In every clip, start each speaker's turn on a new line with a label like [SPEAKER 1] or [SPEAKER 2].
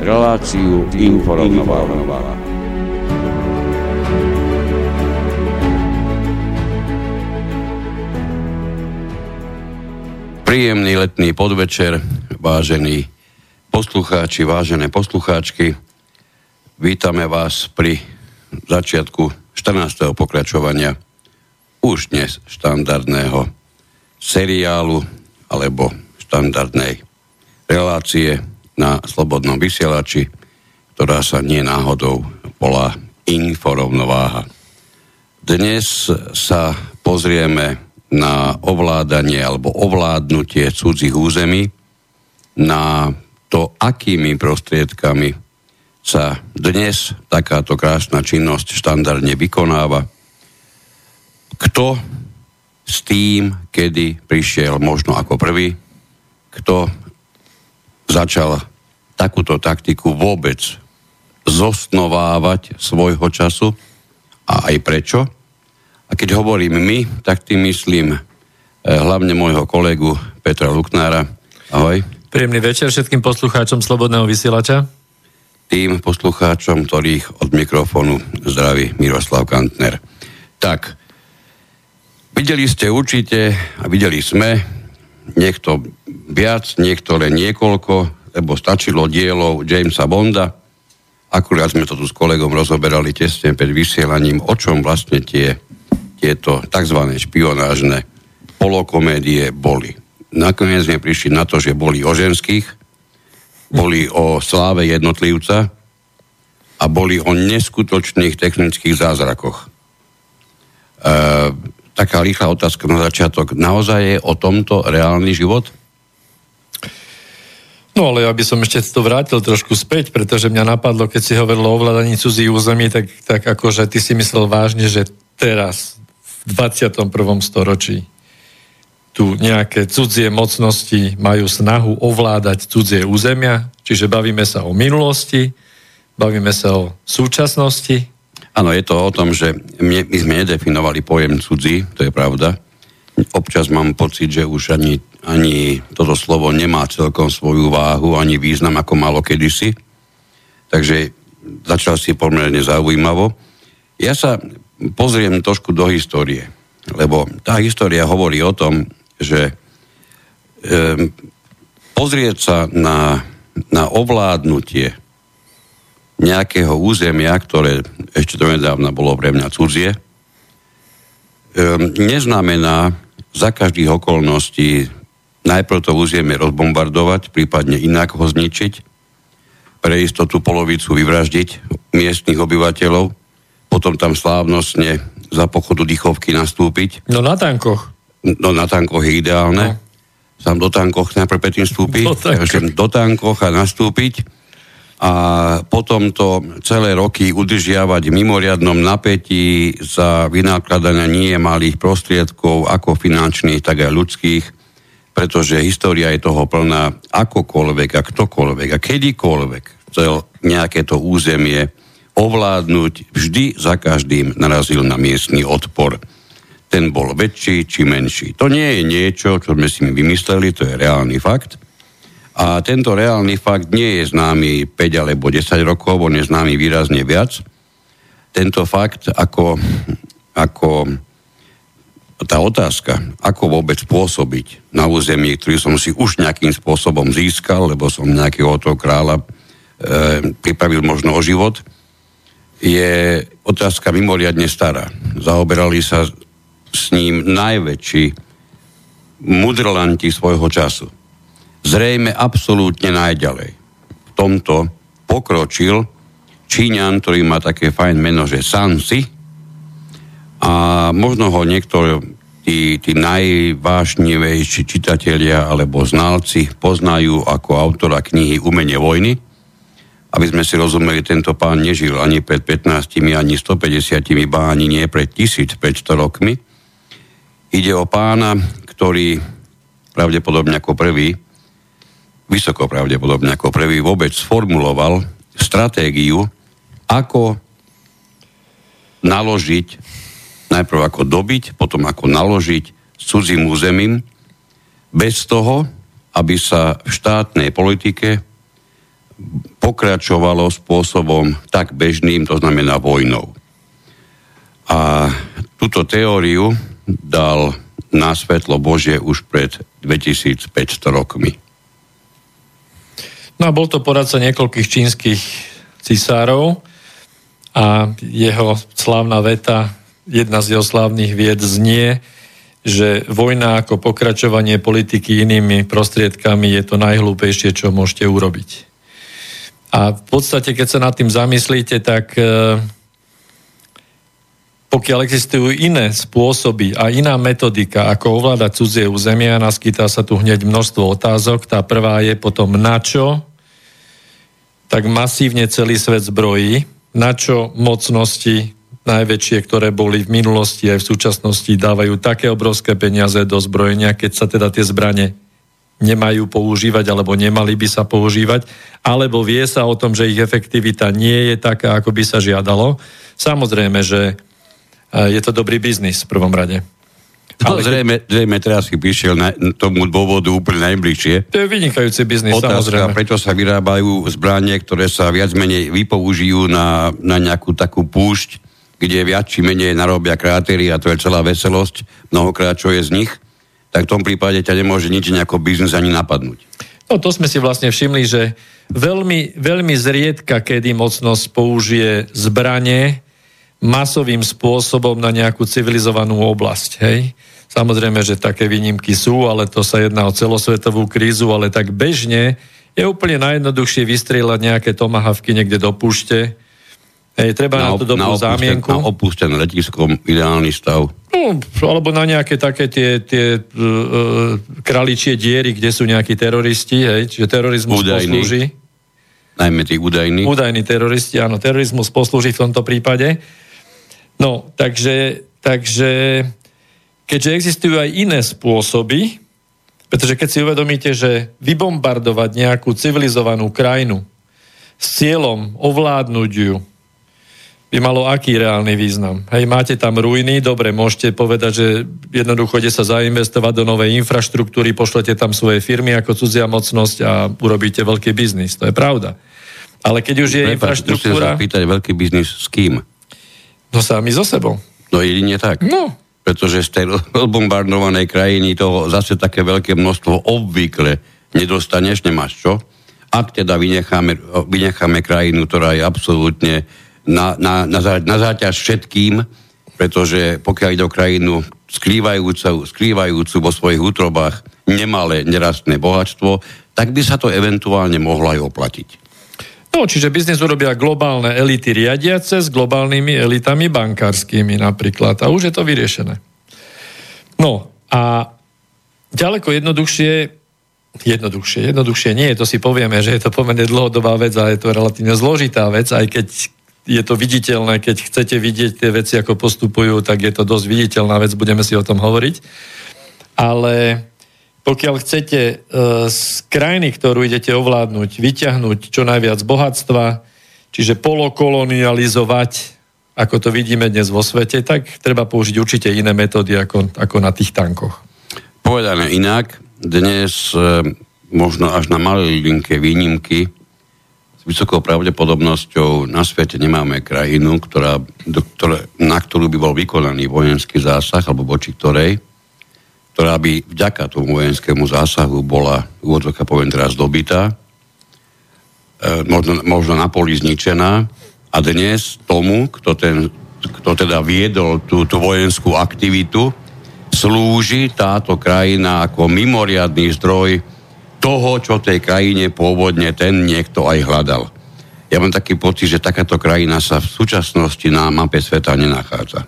[SPEAKER 1] reláciu Inforovnováha.
[SPEAKER 2] Príjemný letný podvečer, vážení poslucháči, vážené poslucháčky. Vítame vás pri začiatku 14. pokračovania už dnes štandardného seriálu alebo štandardnej relácie na Slobodnom vysielači, ktorá sa nie náhodou volá Inforovnováha. Dnes sa pozrieme na ovládanie alebo ovládnutie cudzích území, na to, akými prostriedkami sa dnes takáto krásna činnosť štandardne vykonáva, kto s tým, kedy prišiel možno ako prvý, kto začal takúto taktiku vôbec zosnovávať svojho času a aj prečo. A keď hovorím my, tak tým myslím eh, hlavne môjho kolegu Petra Luknára. Ahoj.
[SPEAKER 3] Príjemný večer všetkým poslucháčom Slobodného vysielača.
[SPEAKER 2] Tým poslucháčom, ktorých od mikrofónu zdraví Miroslav Kantner. Tak, Videli ste určite a videli sme, niekto viac, niektoré niekoľko, lebo stačilo dielov Jamesa Bonda. Akurát sme to tu s kolegom rozoberali tesne pred vysielaním, o čom vlastne tie, tieto tzv. špionážne polokomédie boli. Nakoniec sme prišli na to, že boli o ženských, boli o sláve jednotlivca a boli o neskutočných technických zázrakoch. Uh, taká rýchla otázka na začiatok. Naozaj je o tomto reálny život?
[SPEAKER 3] No ale ja by som ešte to vrátil trošku späť, pretože mňa napadlo, keď si hovoril o ovládaní cudzích území, tak, tak akože ty si myslel vážne, že teraz, v 21. storočí, tu nejaké cudzie mocnosti majú snahu ovládať cudzie územia, čiže bavíme sa o minulosti, bavíme sa o súčasnosti,
[SPEAKER 2] Áno, je to o tom, že my, sme nedefinovali pojem cudzí, to je pravda. Občas mám pocit, že už ani, ani toto slovo nemá celkom svoju váhu, ani význam, ako malo kedysi. Takže začal si pomerne zaujímavo. Ja sa pozriem trošku do histórie, lebo tá história hovorí o tom, že um, pozrieť sa na, na ovládnutie nejakého územia, ktoré ešte to nedávna bolo pre mňa cudzie, um, neznamená za každých okolností najprv to územie rozbombardovať, prípadne inak ho zničiť, pre istotu polovicu vyvraždiť miestnych obyvateľov, potom tam slávnostne za pochodu dýchovky nastúpiť.
[SPEAKER 3] No na tankoch.
[SPEAKER 2] No na tankoch je ideálne. No. Sám do tankoch najprv predtým vstúpiť, do, tankoch. do tankoch a nastúpiť a potom to celé roky udržiavať v mimoriadnom napätí za vynakladania nie malých prostriedkov, ako finančných, tak aj ľudských, pretože história je toho plná akokoľvek a ktokoľvek a kedykoľvek chcel nejaké to územie ovládnuť, vždy za každým narazil na miestny odpor. Ten bol väčší či menší. To nie je niečo, čo sme si my vymysleli, to je reálny fakt. A tento reálny fakt nie je známy 5 alebo 10 rokov, on je známy výrazne viac. Tento fakt ako, ako tá otázka, ako vôbec pôsobiť na území, ktorý som si už nejakým spôsobom získal, lebo som nejakého toho kráľa e, pripravil možno o život, je otázka mimoriadne stará. Zaoberali sa s ním najväčší mudrlanti svojho času. Zrejme absolútne najďalej. V tomto pokročil Číňan, ktorý má také fajn meno, že Sansi. A možno ho niekto, tí, tí najvášnivejší čitatelia alebo znalci poznajú ako autora knihy Umenie vojny. Aby sme si rozumeli, tento pán nežil ani pred 15, ani 150, ba ani nie pred 1500 rokmi. Ide o pána, ktorý pravdepodobne ako prvý, vysoko pravdepodobne ako prvý vôbec sformuloval stratégiu, ako naložiť, najprv ako dobiť, potom ako naložiť s cudzím územím, bez toho, aby sa v štátnej politike pokračovalo spôsobom tak bežným, to znamená vojnou. A túto teóriu dal na svetlo Bože už pred 2500 rokmi.
[SPEAKER 3] No a bol to poradca niekoľkých čínskych cisárov a jeho slávna veta, jedna z jeho slávnych vied znie, že vojna ako pokračovanie politiky inými prostriedkami je to najhlúpejšie, čo môžete urobiť. A v podstate, keď sa nad tým zamyslíte, tak e, pokiaľ existujú iné spôsoby a iná metodika, ako ovládať cudzie územia, naskytá sa tu hneď množstvo otázok. Tá prvá je potom na čo tak masívne celý svet zbrojí, na čo mocnosti najväčšie, ktoré boli v minulosti aj v súčasnosti, dávajú také obrovské peniaze do zbrojenia, keď sa teda tie zbranie nemajú používať alebo nemali by sa používať, alebo vie sa o tom, že ich efektivita nie je taká, ako by sa žiadalo. Samozrejme, že je to dobrý biznis v prvom rade.
[SPEAKER 2] No, Ale zrejme, zrejme teraz si prišiel na tomu dôvodu úplne najbližšie.
[SPEAKER 3] To je vynikajúci biznis,
[SPEAKER 2] Otázka,
[SPEAKER 3] samozrejme.
[SPEAKER 2] prečo sa vyrábajú zbranie, ktoré sa viac menej vypoužijú na, na nejakú takú púšť, kde viac či menej narobia krátery a to je celá veselosť, mnohokrát čo je z nich, tak v tom prípade ťa nemôže nič nejako biznis ani napadnúť.
[SPEAKER 3] No to sme si vlastne všimli, že veľmi, veľmi zriedka, kedy mocnosť použije zbranie, masovým spôsobom na nejakú civilizovanú oblasť. Hej? Samozrejme, že také výnimky sú, ale to sa jedná o celosvetovú krízu, ale tak bežne je úplne najjednoduchšie vystrieľať nejaké tomahavky niekde do púšte. Hej, treba na, na to dobrú na zámienku.
[SPEAKER 2] Na opustené letiskom ideálny stav.
[SPEAKER 3] No, alebo na nejaké také tie, tie uh, kraličie diery, kde sú nejakí teroristi, hej, čiže terorizmus Údajný. poslúži.
[SPEAKER 2] Najmä tí údajní.
[SPEAKER 3] Údajní teroristi, áno, terorizmus poslúži v tomto prípade. No, takže, takže keďže existujú aj iné spôsoby, pretože keď si uvedomíte, že vybombardovať nejakú civilizovanú krajinu s cieľom ovládnuť ju, by malo aký reálny význam. Hej, máte tam ruiny, dobre, môžete povedať, že jednoducho ide sa zainvestovať do novej infraštruktúry, pošlete tam svoje firmy ako cudzia mocnosť a urobíte veľký biznis. To je pravda. Ale keď už je Prepač, infraštruktúra...
[SPEAKER 2] Musím sa pýtať, veľký biznis s kým?
[SPEAKER 3] No sami so sebou.
[SPEAKER 2] No jedine tak.
[SPEAKER 3] No.
[SPEAKER 2] Pretože z tej bombardovanej krajiny toho zase také veľké množstvo obvykle nedostaneš, nemáš čo. Ak teda vynecháme, vynecháme krajinu, ktorá je absolútne na, na, na, zá, na záťaž všetkým, pretože pokiaľ ide o krajinu skrývajúcu, skrývajúcu vo svojich útrobách nemalé nerastné bohatstvo, tak by sa to eventuálne mohlo aj oplatiť.
[SPEAKER 3] No, čiže biznis urobia globálne elity riadiace s globálnymi elitami bankárskymi napríklad. A už je to vyriešené. No a ďaleko jednoduchšie, jednoduchšie, jednoduchšie nie, to si povieme, že je to pomerne dlhodobá vec a je to relatívne zložitá vec, aj keď je to viditeľné, keď chcete vidieť tie veci, ako postupujú, tak je to dosť viditeľná vec, budeme si o tom hovoriť. Ale pokiaľ chcete e, z krajiny, ktorú idete ovládnuť, vyťahnuť čo najviac bohatstva, čiže polokolonializovať, ako to vidíme dnes vo svete, tak treba použiť určite iné metódy ako, ako na tých tankoch.
[SPEAKER 2] Povedané inak, dnes e, možno až na malé linke výnimky s vysokou pravdepodobnosťou na svete nemáme krajinu, ktorá, do, ktoré, na ktorú by bol vykonaný vojenský zásah, alebo voči ktorej ktorá by vďaka tomu vojenskému zásahu bola, úvodzovka poviem teraz, dobitá, e, možno, možno na poli zničená, A dnes tomu, kto, ten, kto teda viedol tú vojenskú aktivitu, slúži táto krajina ako mimoriadný zdroj toho, čo tej krajine pôvodne ten niekto aj hľadal. Ja mám taký pocit, že takáto krajina sa v súčasnosti na mape sveta nenachádza.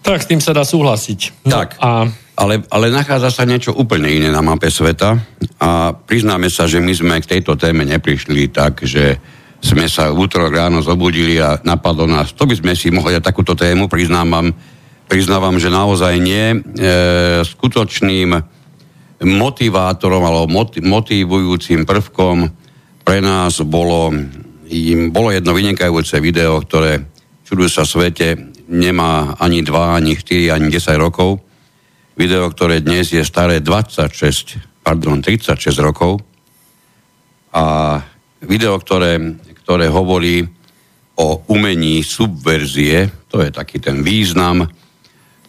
[SPEAKER 3] Tak, s tým sa dá súhlasiť.
[SPEAKER 2] No, tak, a... ale, ale nachádza sa niečo úplne iné na mape sveta a priznáme sa, že my sme k tejto téme neprišli tak, že sme sa v útorok ráno zobudili a napadlo nás, to by sme si mohli dať takúto tému, priznávam, priznávam, že naozaj nie. E, skutočným motivátorom alebo motivujúcim prvkom pre nás bolo, im bolo jedno vynikajúce video, ktoré čudujú sa svete, nemá ani 2, ani 4, ani 10 rokov. Video, ktoré dnes je staré 26, pardon, 36 rokov. A video, ktoré, ktoré hovorí o umení subverzie, to je taký ten význam,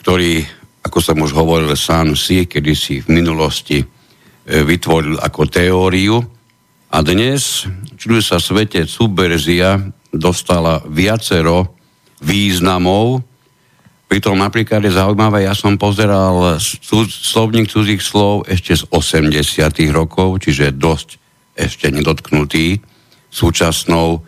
[SPEAKER 2] ktorý, ako som už hovoril, sám si kedysi v minulosti e, vytvoril ako teóriu. A dnes, čudujú sa svete, subverzia dostala viacero významov. Pritom napríklad je zaujímavé, ja som pozeral slovník cudzích slov ešte z 80 rokov, čiže dosť ešte nedotknutý súčasnou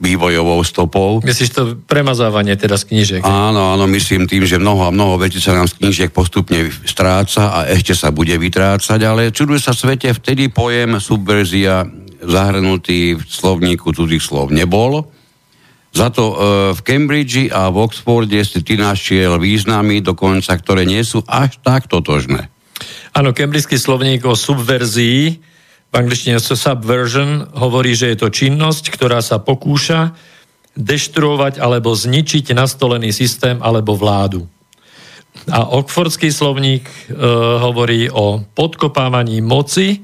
[SPEAKER 2] vývojovou stopou.
[SPEAKER 3] Myslíš to premazávanie teda z knižiek?
[SPEAKER 2] Áno, áno, myslím tým, že mnoho a mnoho vecí sa nám z knižiek postupne stráca a ešte sa bude vytrácať, ale čuduje sa svete, vtedy pojem subverzia zahrnutý v slovníku cudzích slov nebol za to e, v Cambridge a v Oxforde si ty našiel významy dokonca, ktoré nie sú až tak totožné.
[SPEAKER 3] Áno, Cambridgeský slovník o subverzii, v angličtine subversion, hovorí, že je to činnosť, ktorá sa pokúša deštruovať alebo zničiť nastolený systém alebo vládu. A Oxfordský slovník e, hovorí o podkopávaní moci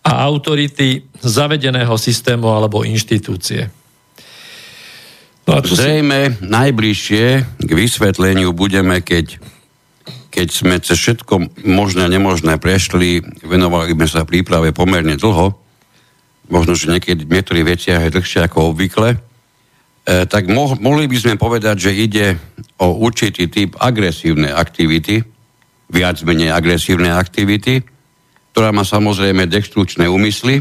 [SPEAKER 3] a autority zavedeného systému alebo inštitúcie.
[SPEAKER 2] No Zrejme si... najbližšie k vysvetleniu budeme, keď, keď sme cez všetko možné a nemožné prešli, venovali sme sa príprave pomerne dlho, možno, že niekedy v niektorých veciach je dlhšie ako obvykle, e, tak mo- mohli by sme povedať, že ide o určitý typ agresívnej aktivity, viac menej agresívnej aktivity, ktorá má samozrejme dextručné úmysly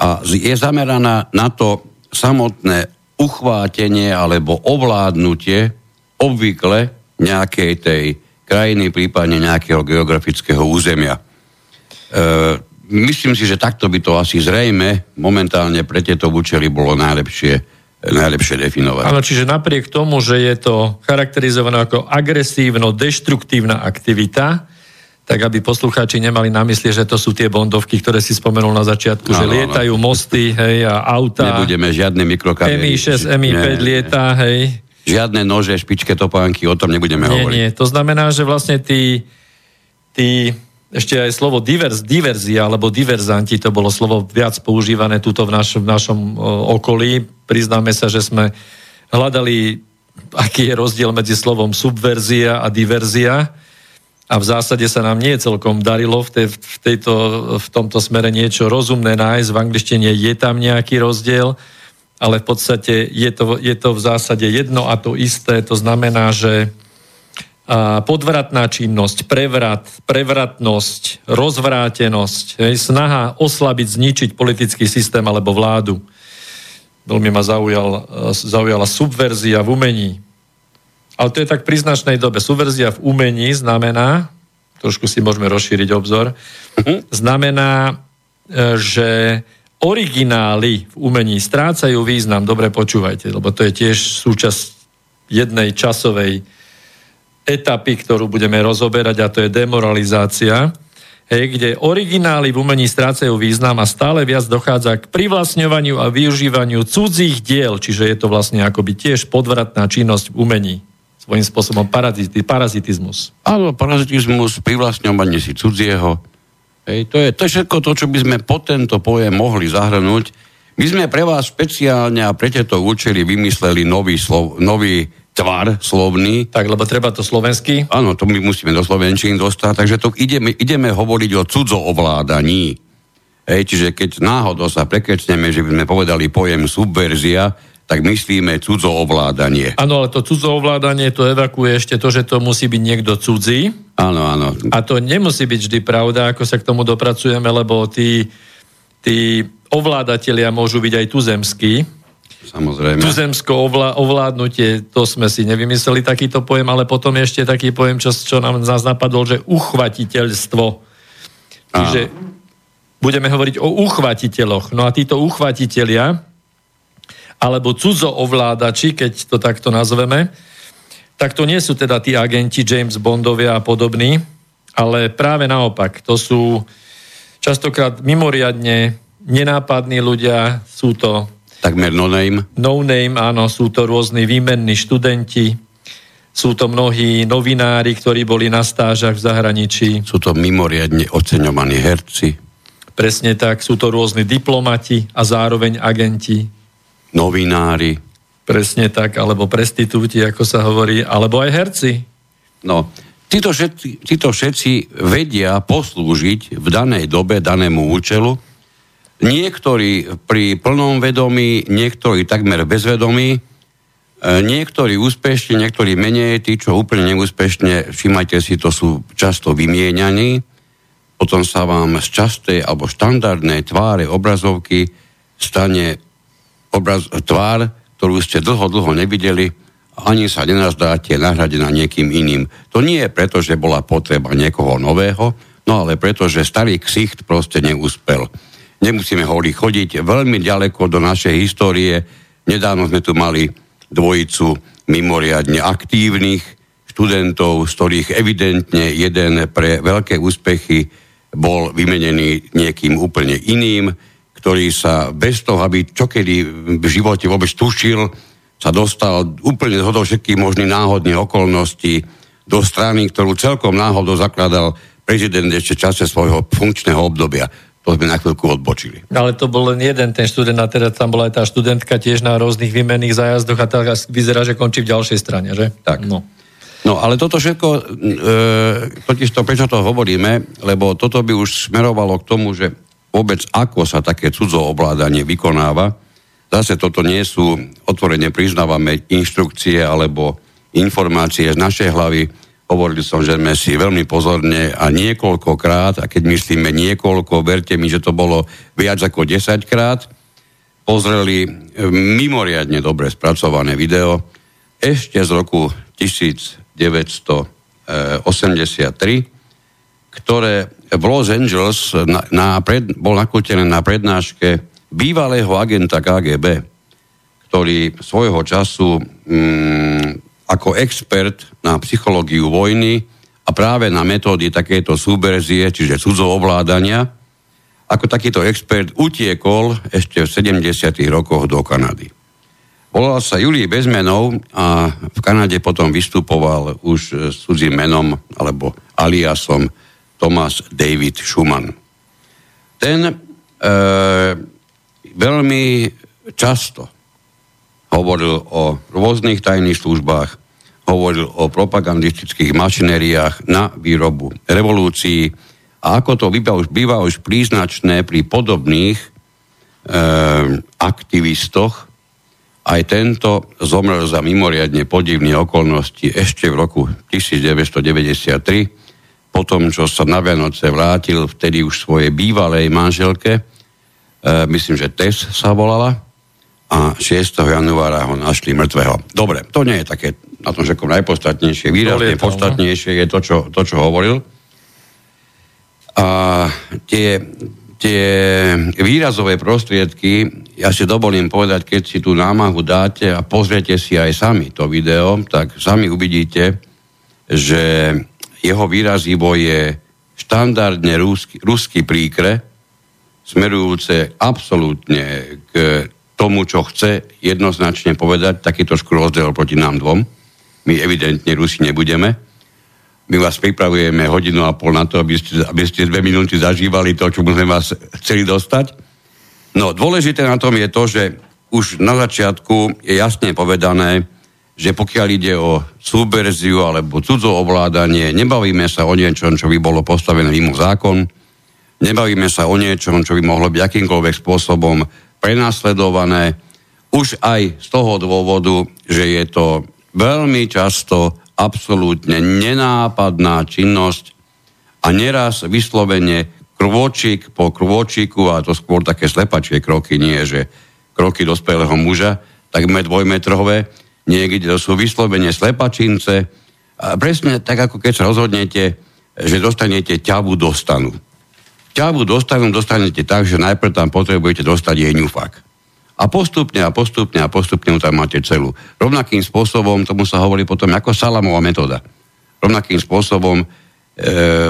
[SPEAKER 2] a je zameraná na to samotné uchvátenie alebo ovládnutie obvykle nejakej tej krajiny, prípadne nejakého geografického územia. E, myslím si, že takto by to asi zrejme momentálne pre tieto účely bolo najlepšie, najlepšie definovať.
[SPEAKER 3] Áno, čiže napriek tomu, že je to charakterizované ako agresívno-deštruktívna aktivita, tak aby poslucháči nemali na mysli, že to sú tie bondovky, ktoré si spomenul na začiatku, no, že lietajú no. mosty, hej, a auta.
[SPEAKER 2] Nebudeme žiadne mikrokamery.
[SPEAKER 3] MI6, MI5 nie, lieta, hej.
[SPEAKER 2] Žiadne nože, špičke topánky, o tom nebudeme nie, hovoriť. Nie,
[SPEAKER 3] to znamená, že vlastne tí, tí ešte aj slovo divers, diverzia alebo diverzanti, to bolo slovo viac používané tuto v našom, v našom okolí. Priznáme sa, že sme hľadali, aký je rozdiel medzi slovom subverzia a diverzia a v zásade sa nám nie celkom darilo v, tej, v, tejto, v tomto smere niečo rozumné nájsť. V angličtine je tam nejaký rozdiel, ale v podstate je to, je to v zásade jedno a to isté. To znamená, že podvratná činnosť, prevrat, prevratnosť, rozvrátenosť, hej, snaha oslabiť, zničiť politický systém alebo vládu. Veľmi ma zaujal, zaujala subverzia v umení, ale to je tak pri značnej dobe. Subverzia v umení znamená, trošku si môžeme rozšíriť obzor, uh-huh. znamená, e, že originály v umení strácajú význam. Dobre počúvajte, lebo to je tiež súčasť jednej časovej etapy, ktorú budeme rozoberať a to je demoralizácia, hej, kde originály v umení strácajú význam a stále viac dochádza k privlastňovaniu a využívaniu cudzích diel, čiže je to vlastne akoby tiež podvratná činnosť v umení svojím spôsobom paraziti, parazitizmus.
[SPEAKER 2] Áno, parazitizmus, privlastňovanie si cudzieho. Hej, to, je, to je všetko to, čo by sme po tento pojem mohli zahrnúť. My sme pre vás špeciálne a pre tieto účely vymysleli nový, slov, nový tvar slovný.
[SPEAKER 3] Tak, lebo treba to slovenský.
[SPEAKER 2] Áno, to my musíme do slovenčín dostať, takže to ideme, ideme hovoriť o cudzoovládaní. Hej, čiže keď náhodou sa prekecneme, že by sme povedali pojem subverzia, tak myslíme cudzo ovládanie.
[SPEAKER 3] Áno, ale to cudzo ovládanie to evakuje ešte to, že to musí byť niekto cudzí.
[SPEAKER 2] Áno, áno.
[SPEAKER 3] A to nemusí byť vždy pravda, ako sa k tomu dopracujeme, lebo tí, tí ovládatelia môžu byť aj tuzemskí.
[SPEAKER 2] Samozrejme.
[SPEAKER 3] Tuzemsko ovlá, ovládnutie, to sme si nevymysleli takýto pojem, ale potom ešte taký pojem, čo, čo nám nás napadol, že uchvatiteľstvo. Čiže budeme hovoriť o uchvatiteľoch. No a títo uchvatiteľia, alebo cudzo ovládači, keď to takto nazveme, tak to nie sú teda tí agenti James Bondovia a podobní, ale práve naopak, to sú častokrát mimoriadne nenápadní ľudia, sú to...
[SPEAKER 2] Takmer no name.
[SPEAKER 3] No name, áno, sú to rôzni výmenní študenti, sú to mnohí novinári, ktorí boli na stážach v zahraničí.
[SPEAKER 2] Sú to mimoriadne oceňovaní herci.
[SPEAKER 3] Presne tak, sú to rôzni diplomati a zároveň agenti
[SPEAKER 2] novinári.
[SPEAKER 3] Presne tak, alebo prestitúti, ako sa hovorí, alebo aj herci.
[SPEAKER 2] No, títo všetci, títo všetci vedia poslúžiť v danej dobe danému účelu. Niektorí pri plnom vedomí, niektorí takmer bezvedomí, e, niektorí úspešne, niektorí menej, tí, čo úplne neúspešne, všimajte si, to sú často vymieňaní, potom sa vám z častej alebo štandardnej tváre obrazovky stane obraz, tvár, ktorú ste dlho, dlho nevideli, ani sa nenazdáte nahradená niekým iným. To nie je preto, že bola potreba niekoho nového, no ale preto, že starý ksicht proste neúspel. Nemusíme holi chodiť veľmi ďaleko do našej histórie. Nedávno sme tu mali dvojicu mimoriadne aktívnych študentov, z ktorých evidentne jeden pre veľké úspechy bol vymenený niekým úplne iným ktorý sa bez toho, aby čokedy v živote vôbec tušil, sa dostal úplne zhodou všetkých možných náhodných okolností do strany, ktorú celkom náhodou zakladal prezident ešte čase svojho funkčného obdobia. To sme na chvíľku odbočili.
[SPEAKER 3] Ale to bol len jeden ten študent a teda tam bola aj tá študentka tiež na rôznych výmenných zájazdoch a teraz vyzerá, že končí v ďalšej strane, že?
[SPEAKER 2] Tak. No. No ale toto všetko, e, totiž to, prečo to hovoríme, lebo toto by už smerovalo k tomu, že vôbec ako sa také cudzo ovládanie vykonáva. Zase toto nie sú, otvorene priznávame, inštrukcie alebo informácie z našej hlavy. Hovorili som, že sme si veľmi pozorne a niekoľkokrát, a keď myslíme niekoľko, verte mi, že to bolo viac ako 10 krát, pozreli mimoriadne dobre spracované video ešte z roku 1983, ktoré v Los Angeles na, na pred, bol nakútené na prednáške bývalého agenta KGB, ktorý svojho času mm, ako expert na psychológiu vojny a práve na metódy takéto súberzie, čiže cudzo ovládania, ako takýto expert utiekol ešte v 70. rokoch do Kanady. Volal sa Julii Bezmenov a v Kanade potom vystupoval už s cudzím menom alebo aliasom Thomas David Schumann. Ten e, veľmi často hovoril o rôznych tajných službách, hovoril o propagandistických mašinériách na výrobu revolúcií a ako to býva už, býva už príznačné pri podobných e, aktivistoch, aj tento zomrel za mimoriadne podivné okolnosti ešte v roku 1993 potom, čo sa na Vianoce vrátil vtedy už svojej bývalej manželke, e, myslím, že Tess sa volala, a 6. januára ho našli mŕtvého. Dobre, to nie je také na tom všetkom najpodstatnejšie. Výrazne podstatnejšie je to čo, to, čo hovoril. A tie, tie výrazové prostriedky, ja si dovolím povedať, keď si tú námahu dáte a pozriete si aj sami to video, tak sami uvidíte, že jeho výrazivo je štandardne ruský, ruský príkre, smerujúce absolútne k tomu, čo chce jednoznačne povedať, taký trošku rozdiel proti nám dvom. My evidentne Rusi nebudeme. My vás pripravujeme hodinu a pol na to, aby ste, aby ste dve minúty zažívali to, čo sme vás chceli dostať. No, dôležité na tom je to, že už na začiatku je jasne povedané, že pokiaľ ide o súberziu alebo cudzo ovládanie, nebavíme sa o niečom, čo by bolo postavené mimo zákon, Nebavíme sa o niečom, čo by mohlo byť akýmkoľvek spôsobom prenasledované, už aj z toho dôvodu, že je to veľmi často absolútne nenápadná činnosť a neraz vyslovene krôčik po krôčiku, a to skôr také slepačie kroky, nie že kroky dospelého muža, takmer dvojmetrové, niekde to sú vyslovene slepačince, a presne tak, ako keď sa rozhodnete, že dostanete ťavu do stanu. Ťavu do stanu dostanete tak, že najprv tam potrebujete dostať jej ňufak. A postupne a postupne a postupne tam máte celú. Rovnakým spôsobom, tomu sa hovorí potom ako salamová metóda. Rovnakým spôsobom e,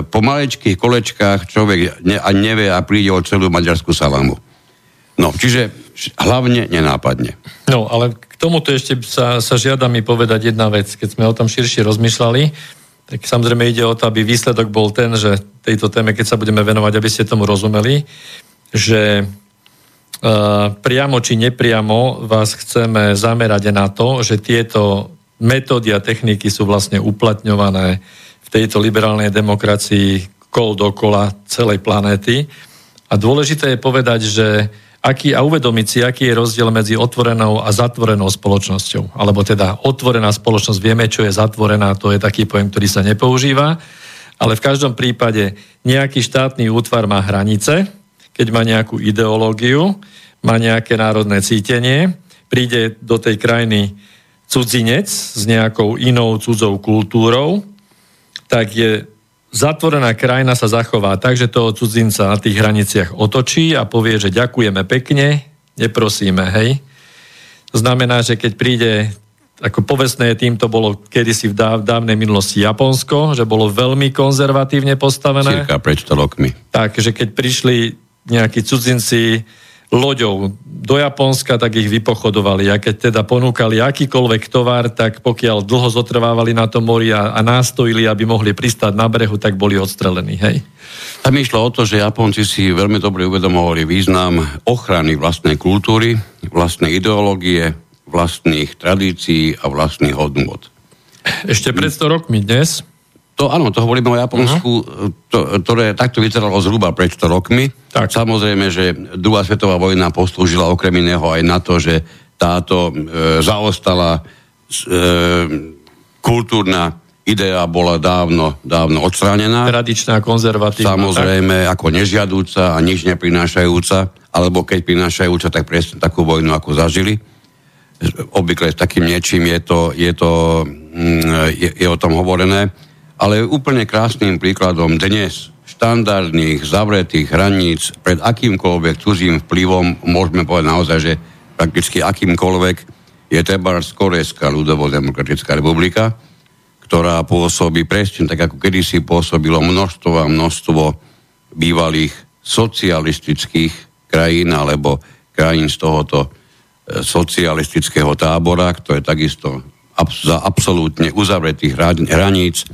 [SPEAKER 2] po malečkých kolečkách človek ne, a nevie a príde o celú maďarskú salamu. No, čiže hlavne nenápadne.
[SPEAKER 3] No, ale k tomuto ešte sa, sa žiada mi povedať jedna vec. Keď sme o tom širšie rozmýšľali, tak samozrejme ide o to, aby výsledok bol ten, že tejto téme, keď sa budeme venovať, aby ste tomu rozumeli, že priamo či nepriamo vás chceme zamerať na to, že tieto metódy a techniky sú vlastne uplatňované v tejto liberálnej demokracii kol dokola celej planéty. A dôležité je povedať, že aký, a uvedomiť si, aký je rozdiel medzi otvorenou a zatvorenou spoločnosťou. Alebo teda otvorená spoločnosť, vieme, čo je zatvorená, to je taký pojem, ktorý sa nepoužíva, ale v každom prípade nejaký štátny útvar má hranice, keď má nejakú ideológiu, má nejaké národné cítenie, príde do tej krajiny cudzinec s nejakou inou cudzou kultúrou, tak je zatvorená krajina sa zachová tak, že toho cudzinca na tých hraniciach otočí a povie, že ďakujeme pekne, neprosíme, hej. To znamená, že keď príde ako povestné týmto bolo kedysi v dáv, dávnej minulosti Japonsko, že bolo veľmi konzervatívne postavené.
[SPEAKER 2] Cirka pred 100 rokmi.
[SPEAKER 3] Tak, že keď prišli nejakí cudzinci loďou do Japonska, tak ich vypochodovali. A keď teda ponúkali akýkoľvek tovar, tak pokiaľ dlho zotrvávali na tom mori a, a nástojili, aby mohli pristať na brehu, tak boli odstrelení. Hej?
[SPEAKER 2] Tam išlo o to, že Japonci si veľmi dobre uvedomovali význam ochrany vlastnej kultúry, vlastnej ideológie, vlastných tradícií a vlastných hodnôt.
[SPEAKER 3] Ešte pred 100 rokmi dnes
[SPEAKER 2] to áno, to hovoríme o Japonsku, uh-huh. to, ktoré takto vyzeralo zhruba pred 100 rokmi. Tak. Samozrejme, že druhá svetová vojna poslúžila okrem iného aj na to, že táto e, zaostala e, kultúrna idea bola dávno, dávno odstránená.
[SPEAKER 3] Tradičná, konzervatívna.
[SPEAKER 2] Samozrejme, tak? ako nežiadúca a nič neprinášajúca, alebo keď prinášajúca, tak presne takú vojnu, ako zažili. Obvykle s takým niečím je to, je, to, mm, je, je o tom hovorené ale úplne krásnym príkladom dnes štandardných zavretých hraníc pred akýmkoľvek cudzím vplyvom, môžeme povedať naozaj, že prakticky akýmkoľvek. Je treba Korejská ľudovo-demokratická republika, ktorá pôsobí presne tak, ako kedysi pôsobilo množstvo a množstvo bývalých socialistických krajín alebo krajín z tohoto e, socialistického tábora, ktoré takisto za absolútne uzavretých hraníc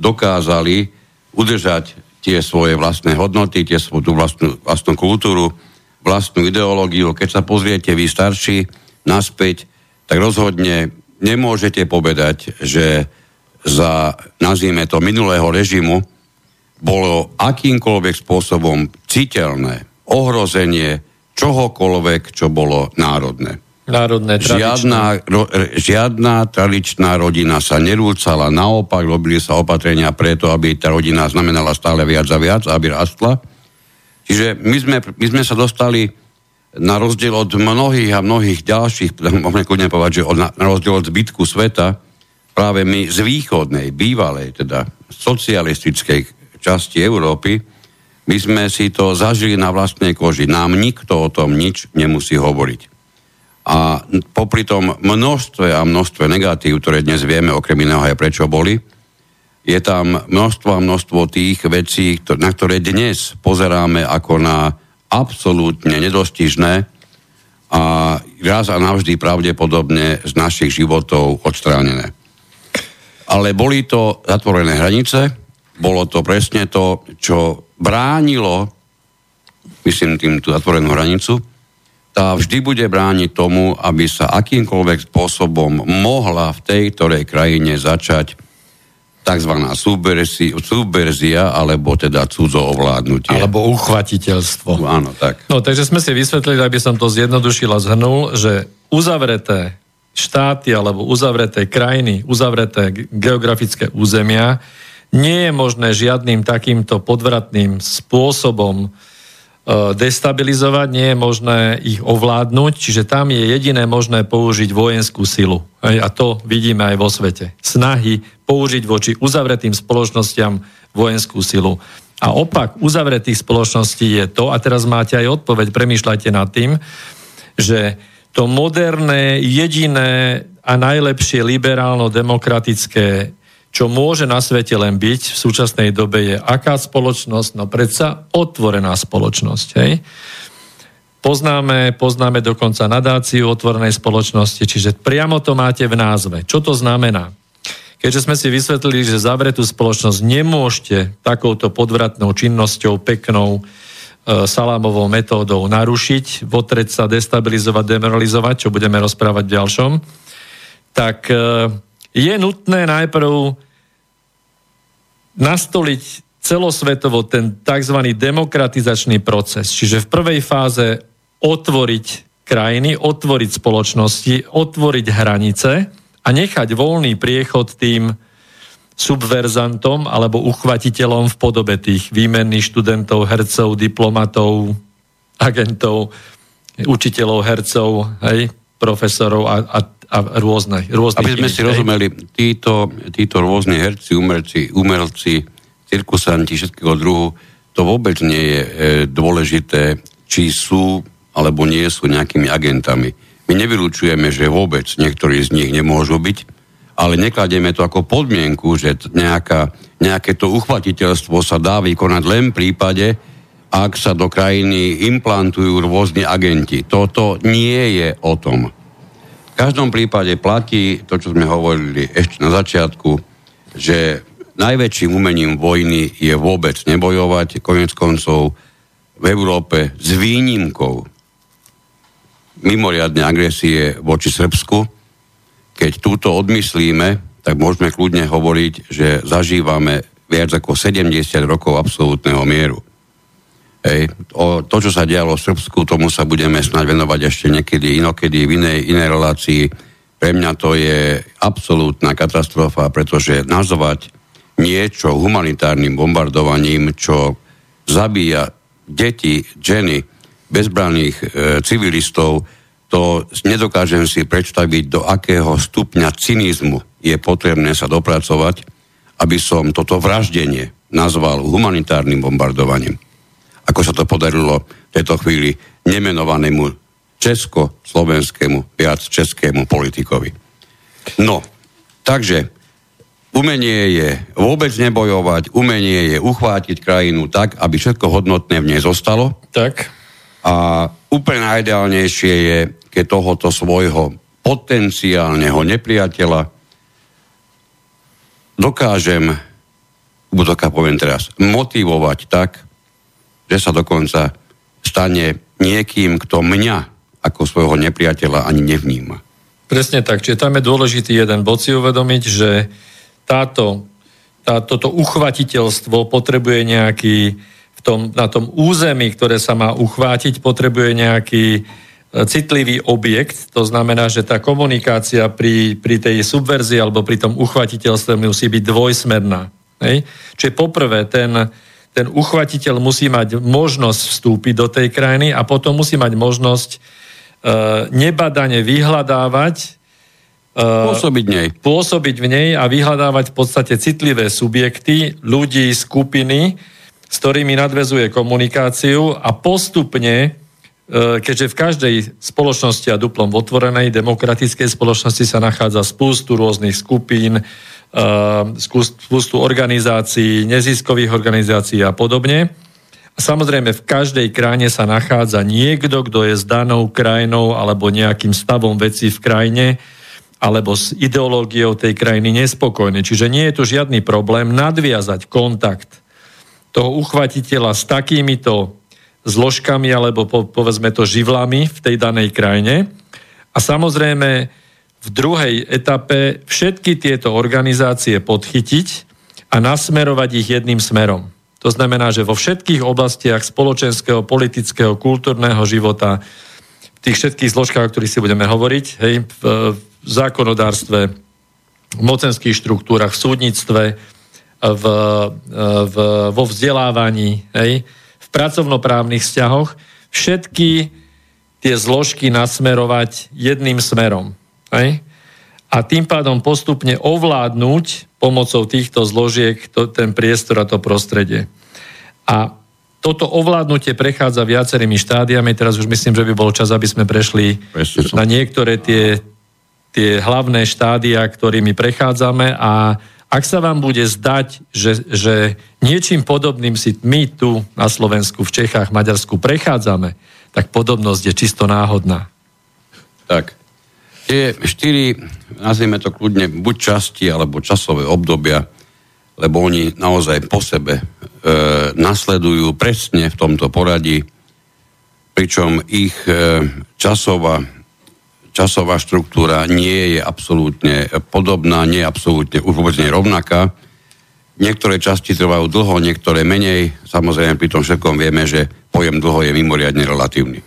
[SPEAKER 2] dokázali udržať tie svoje vlastné hodnoty, tie svoju vlastnú, vlastnú kultúru, vlastnú ideológiu. Keď sa pozriete vy starší naspäť, tak rozhodne nemôžete povedať, že za, nazvime to, minulého režimu bolo akýmkoľvek spôsobom citeľné ohrozenie čohokoľvek, čo bolo národné.
[SPEAKER 3] Národné,
[SPEAKER 2] žiadna, ro, žiadna tradičná rodina sa nerúcala, naopak robili sa opatrenia preto, aby tá rodina znamenala stále viac a viac, aby rastla. Čiže my sme, my sme sa dostali na rozdiel od mnohých a mnohých ďalších, môžeme kľudne povedať, že od, na rozdiel od zbytku sveta, práve my z východnej, bývalej, teda socialistickej časti Európy, my sme si to zažili na vlastnej koži. Nám nikto o tom nič nemusí hovoriť. A popri tom množstve a množstve negatív, ktoré dnes vieme, okrem iného aj prečo boli, je tam množstvo a množstvo tých vecí, na ktoré dnes pozeráme ako na absolútne nedostižné a raz a navždy pravdepodobne z našich životov odstránené. Ale boli to zatvorené hranice, bolo to presne to, čo bránilo, myslím tým tú zatvorenú hranicu, tá vždy bude brániť tomu, aby sa akýmkoľvek spôsobom mohla v tej ktorej krajine začať tzv. subverzia, alebo teda cudzo ovládnutie.
[SPEAKER 3] Alebo uchvatiteľstvo.
[SPEAKER 2] Áno, tak.
[SPEAKER 3] No, takže sme si vysvetlili, aby som to zjednodušil a zhrnul, že uzavreté štáty alebo uzavreté krajiny, uzavreté geografické územia, nie je možné žiadnym takýmto podvratným spôsobom destabilizovať, nie je možné ich ovládnuť, čiže tam je jediné možné použiť vojenskú silu. A to vidíme aj vo svete. Snahy použiť voči uzavretým spoločnostiam vojenskú silu. A opak uzavretých spoločností je to, a teraz máte aj odpoveď, premýšľajte nad tým, že to moderné, jediné a najlepšie liberálno-demokratické, čo môže na svete len byť v súčasnej dobe je aká spoločnosť? No predsa otvorená spoločnosť. Hej? Poznáme, poznáme dokonca nadáciu otvorenej spoločnosti, čiže priamo to máte v názve. Čo to znamená? Keďže sme si vysvetlili, že zavretú spoločnosť nemôžete takouto podvratnou činnosťou, peknou, E, salámovou metódou narušiť, votreť sa, destabilizovať, demoralizovať, čo budeme rozprávať v ďalšom, tak e, je nutné najprv nastoliť celosvetovo ten tzv. demokratizačný proces. Čiže v prvej fáze otvoriť krajiny, otvoriť spoločnosti, otvoriť hranice a nechať voľný priechod tým subverzantom alebo uchvatiteľom v podobe tých výmenných študentov, hercov, diplomatov, agentov, učiteľov, hercov, hej, profesorov a, a, a rôzne, rôzne.
[SPEAKER 2] Aby sme si rozumeli, títo, títo rôzne herci, umelci, umelci, cirkusanti všetkého druhu, to vôbec nie je e, dôležité, či sú alebo nie sú nejakými agentami. My nevylučujeme, že vôbec niektorí z nich nemôžu byť, ale nekladieme to ako podmienku, že nejaká, nejaké to uchvatiteľstvo sa dá vykonať len v prípade, ak sa do krajiny implantujú rôzni agenti. Toto nie je o tom. Každom prípade platí to, čo sme hovorili ešte na začiatku, že najväčším umením vojny je vôbec nebojovať, konec koncov v Európe s výnimkou mimoriadne agresie voči Srbsku, keď túto odmyslíme, tak môžeme kľudne hovoriť, že zažívame viac ako 70 rokov absolútneho mieru. Hej. O to, čo sa dialo v Srbsku, tomu sa budeme snáď venovať ešte niekedy inokedy v inej, inej relácii. Pre mňa to je absolútna katastrofa, pretože nazvať niečo humanitárnym bombardovaním, čo zabíja deti, ženy, bezbranných e, civilistov, to nedokážem si predstaviť, do akého stupňa cynizmu je potrebné sa dopracovať, aby som toto vraždenie nazval humanitárnym bombardovaním. Ako sa to podarilo v tejto chvíli nemenovanému česko-slovenskému, viac českému politikovi. No, takže umenie je vôbec nebojovať, umenie je uchvátiť krajinu tak, aby všetko hodnotné v nej zostalo.
[SPEAKER 3] Tak.
[SPEAKER 2] A úplne najideálnejšie je keď tohoto svojho potenciálneho nepriateľa dokážem, budoka poviem teraz, motivovať tak, že sa dokonca stane niekým, kto mňa ako svojho nepriateľa ani nevníma.
[SPEAKER 3] Presne tak, čiže tam je dôležitý jeden bod si uvedomiť, že táto, tá, toto uchvatiteľstvo potrebuje nejaký v tom, na tom území, ktoré sa má uchvátiť, potrebuje nejaký citlivý objekt, to znamená, že tá komunikácia pri, pri tej subverzii alebo pri tom uchvatiteľstve musí byť dvojsmerná. Hej? Čiže poprvé ten, ten uchvatiteľ musí mať možnosť vstúpiť do tej krajiny a potom musí mať možnosť e, nebadane vyhľadávať
[SPEAKER 2] e, pôsobiť, nej.
[SPEAKER 3] pôsobiť v nej a vyhľadávať v podstate citlivé subjekty, ľudí, skupiny, s ktorými nadvezuje komunikáciu a postupne E, keďže v každej spoločnosti a duplom v otvorenej demokratickej spoločnosti sa nachádza spústu rôznych skupín, e, spústu organizácií, neziskových organizácií a podobne. A samozrejme v každej krajine sa nachádza niekto, kto je s danou krajinou alebo nejakým stavom veci v krajine alebo s ideológiou tej krajiny nespokojný. Čiže nie je tu žiadny problém nadviazať kontakt toho uchvatiteľa s takýmito zložkami alebo po, povedzme to živlami v tej danej krajine. A samozrejme v druhej etape všetky tieto organizácie podchytiť a nasmerovať ich jedným smerom. To znamená, že vo všetkých oblastiach spoločenského, politického, kultúrneho života, v tých všetkých zložkách, o ktorých si budeme hovoriť, hej, v, v zákonodárstve, v mocenských štruktúrach, v súdnictve, v, v, vo vzdelávaní, hej, v pracovnoprávnych vzťahoch, všetky tie zložky nasmerovať jedným smerom. Hej? A tým pádom postupne ovládnuť pomocou týchto zložiek to, ten priestor a to prostredie. A toto ovládnutie prechádza viacerými štádiami. Teraz už myslím, že by bol čas, aby sme prešli na niektoré tie, tie hlavné štádia, ktorými prechádzame a ak sa vám bude zdať, že, že niečím podobným si my tu na Slovensku, v Čechách, Maďarsku prechádzame, tak podobnosť je čisto náhodná.
[SPEAKER 2] Tak. Tie štyri, nazvime to kľudne, buď časti alebo časové obdobia, lebo oni naozaj po sebe e, nasledujú presne v tomto poradí, pričom ich e, časová, časová štruktúra nie je absolútne podobná, nie je absolútne už vôbec rovnaká. Niektoré časti trvajú dlho, niektoré menej. Samozrejme, pri tom všetkom vieme, že pojem dlho je mimoriadne relatívny.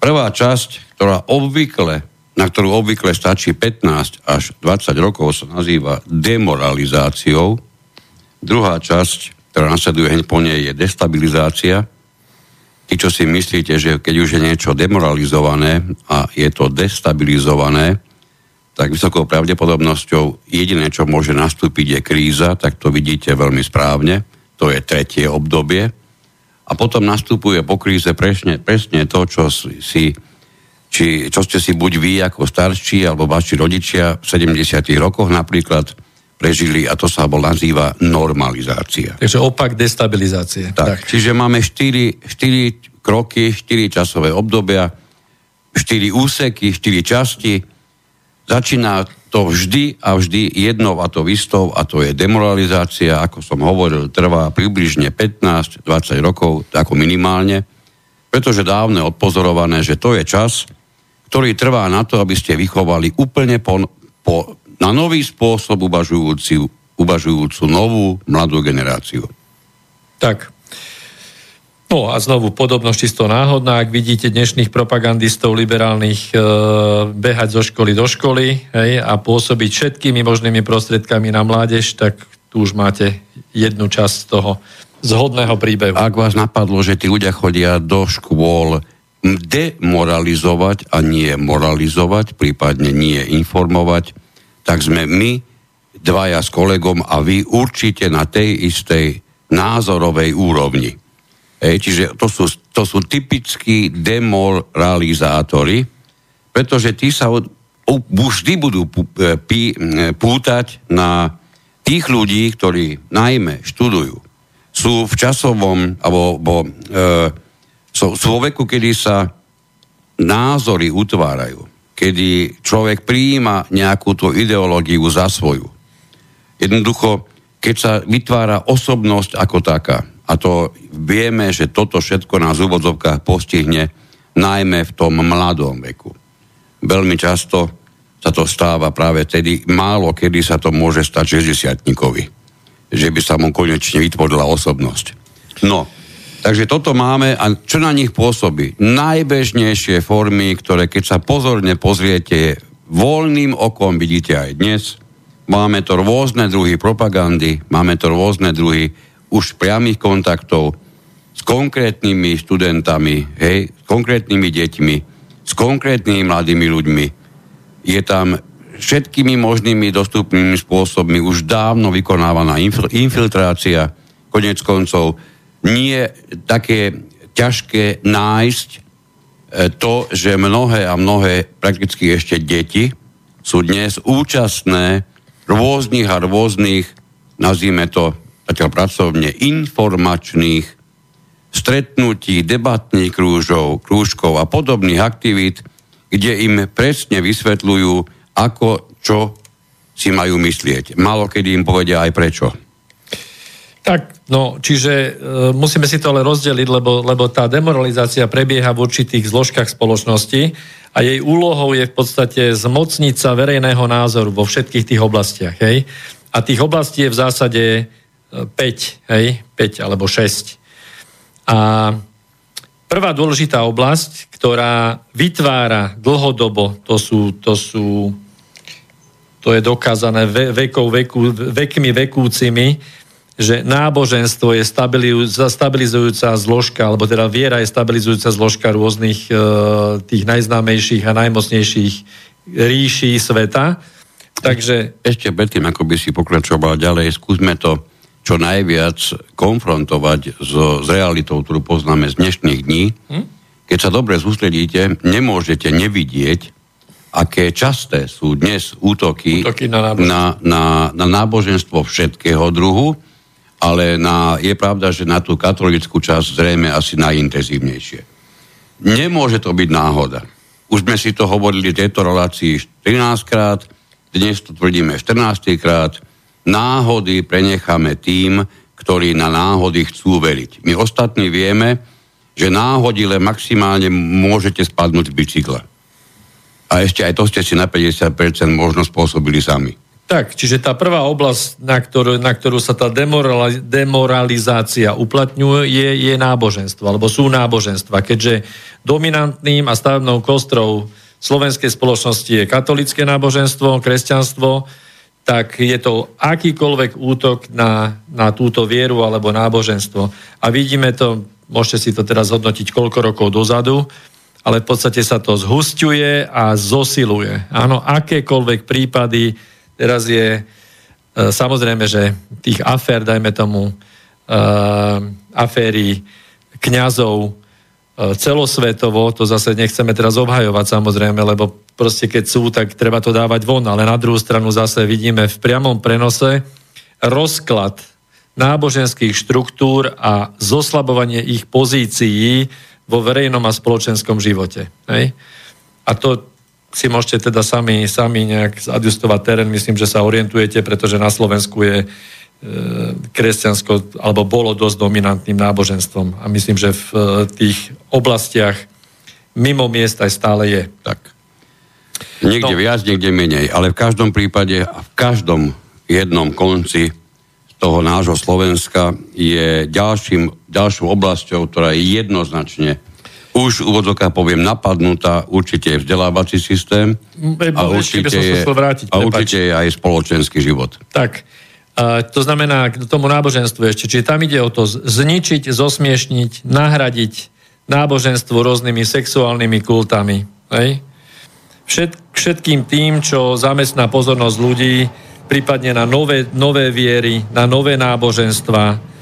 [SPEAKER 2] Prvá časť, ktorá obvykle na ktorú obvykle stačí 15 až 20 rokov, sa nazýva demoralizáciou. Druhá časť, ktorá nasleduje hneď po nej, je destabilizácia. Tí, čo si myslíte, že keď už je niečo demoralizované a je to destabilizované, tak vysokou pravdepodobnosťou jediné, čo môže nastúpiť, je kríza, tak to vidíte veľmi správne. To je tretie obdobie. A potom nastupuje po kríze presne, presne to, čo si či čo ste si buď vy ako starší alebo vaši rodičia v 70. rokoch napríklad prežili a to sa bol nazýva normalizácia.
[SPEAKER 3] Takže opak destabilizácie.
[SPEAKER 2] Tak, tak. čiže máme 4, 4 kroky, 4 časové obdobia, 4 úseky, 4 časti. Začína to vždy a vždy jednou a to istou a to je demoralizácia, ako som hovoril, trvá približne 15-20 rokov, ako minimálne, pretože dávne odpozorované, že to je čas, ktorý trvá na to, aby ste vychovali úplne po, po, na nový spôsob uvažujúci, uvažujúcu novú mladú generáciu.
[SPEAKER 3] Tak. No a znovu podobnosť čisto náhodná, ak vidíte dnešných propagandistov liberálnych e, behať zo školy do školy hej, a pôsobiť všetkými možnými prostriedkami na mládež, tak tu už máte jednu časť toho zhodného príbehu.
[SPEAKER 2] Ak vás napadlo, že tí ľudia chodia do škôl demoralizovať a nie moralizovať, prípadne nie informovať, tak sme my, dvaja s kolegom a vy určite na tej istej názorovej úrovni. Ej, čiže to sú, to sú typickí demoralizátori, pretože tí sa od, vždy budú e, pí, e, pútať na tých ľudí, ktorí najmä študujú. Sú v časovom, alebo, alebo e, So, vo veku, kedy sa názory utvárajú, kedy človek prijíma nejakú tú ideológiu za svoju. Jednoducho, keď sa vytvára osobnosť ako taká, a to vieme, že toto všetko na úvodzovkách postihne najmä v tom mladom veku. Veľmi často sa to stáva práve tedy, málo kedy sa to môže stať 60 že by sa mu konečne vytvorila osobnosť. No, Takže toto máme a čo na nich pôsobí? Najbežnejšie formy, ktoré keď sa pozorne pozriete, voľným okom vidíte aj dnes. Máme to rôzne druhy propagandy, máme to rôzne druhy už priamých kontaktov s konkrétnymi študentami, hej, s konkrétnymi deťmi, s konkrétnymi mladými ľuďmi. Je tam všetkými možnými dostupnými spôsobmi už dávno vykonávaná infiltrácia, konec koncov nie také ťažké nájsť e, to, že mnohé a mnohé, prakticky ešte deti, sú dnes účastné rôznych a rôznych, nazvime to zatiaľ pracovne, informačných stretnutí, debatných krúžov, krúžkov a podobných aktivít, kde im presne vysvetľujú, ako, čo si majú myslieť. Malo kedy im povedia aj prečo.
[SPEAKER 3] Tak, no, čiže e, musíme si to ale rozdeliť, lebo, lebo tá demoralizácia prebieha v určitých zložkách spoločnosti a jej úlohou je v podstate zmocniť sa verejného názoru vo všetkých tých oblastiach. Hej? A tých oblastí je v zásade 5, e, hej, 5 alebo 6. A prvá dôležitá oblasť, ktorá vytvára dlhodobo, to sú, to sú to je dokázané vekov, veku, vekmi vekúcimi, že náboženstvo je stabilizujúca zložka, alebo teda viera je stabilizujúca zložka rôznych e, tých najznámejších a najmocnejších ríší sveta.
[SPEAKER 2] Takže... Ešte predtým, ako by si pokračoval ďalej, skúsme to čo najviac konfrontovať so, s realitou, ktorú poznáme z dnešných dní. Hm? Keď sa dobre sústredíte, nemôžete nevidieť, aké časté sú dnes útoky, útoky na, náboženstvo. Na, na, na náboženstvo všetkého druhu, ale na, je pravda, že na tú katolickú časť zrejme asi najintenzívnejšie. Nemôže to byť náhoda. Už sme si to hovorili v tejto relácii 13 krát, dnes to tvrdíme 14 krát. Náhody prenecháme tým, ktorí na náhody chcú veriť. My ostatní vieme, že náhodile maximálne môžete spadnúť z bicykla. A ešte aj to ste si na 50% možno spôsobili sami.
[SPEAKER 3] Tak, čiže tá prvá oblasť, na ktorú, na ktorú sa tá demoralizácia uplatňuje, je, je náboženstvo, alebo sú náboženstva, keďže dominantným a stavebnou kostrou slovenskej spoločnosti je katolické náboženstvo, kresťanstvo, tak je to akýkoľvek útok na, na túto vieru alebo náboženstvo. A vidíme to, môžete si to teraz hodnotiť koľko rokov dozadu, ale v podstate sa to zhustuje a zosiluje. Áno, akékoľvek prípady Teraz je e, samozrejme, že tých afér, dajme tomu, e, aféry kňazov e, celosvetovo, to zase nechceme teraz obhajovať samozrejme, lebo proste keď sú, tak treba to dávať von, ale na druhú stranu zase vidíme v priamom prenose rozklad náboženských štruktúr a zoslabovanie ich pozícií vo verejnom a spoločenskom živote. Hej? A to si môžete teda sami, sami nejak zadjustovať terén. Myslím, že sa orientujete, pretože na Slovensku je e, kresťansko, alebo bolo dosť dominantným náboženstvom. A myslím, že v e, tých oblastiach mimo miest aj stále je.
[SPEAKER 2] Tak. Niekde no. viac, niekde menej, ale v každom prípade v každom jednom konci toho nášho Slovenska je ďalším, ďalšou oblasťou, ktorá je jednoznačne už úvodzovka poviem napadnutá, určite je vzdelávací systém a určite, je, vrátiť, a určite je aj spoločenský život.
[SPEAKER 3] Tak, a to znamená k tomu náboženstvu ešte, čiže tam ide o to zničiť, zosmiešniť, nahradiť náboženstvo rôznymi sexuálnymi kultami. Hej? Všet, všetkým tým, čo zamestná pozornosť ľudí, prípadne na nové, nové viery, na nové náboženstva,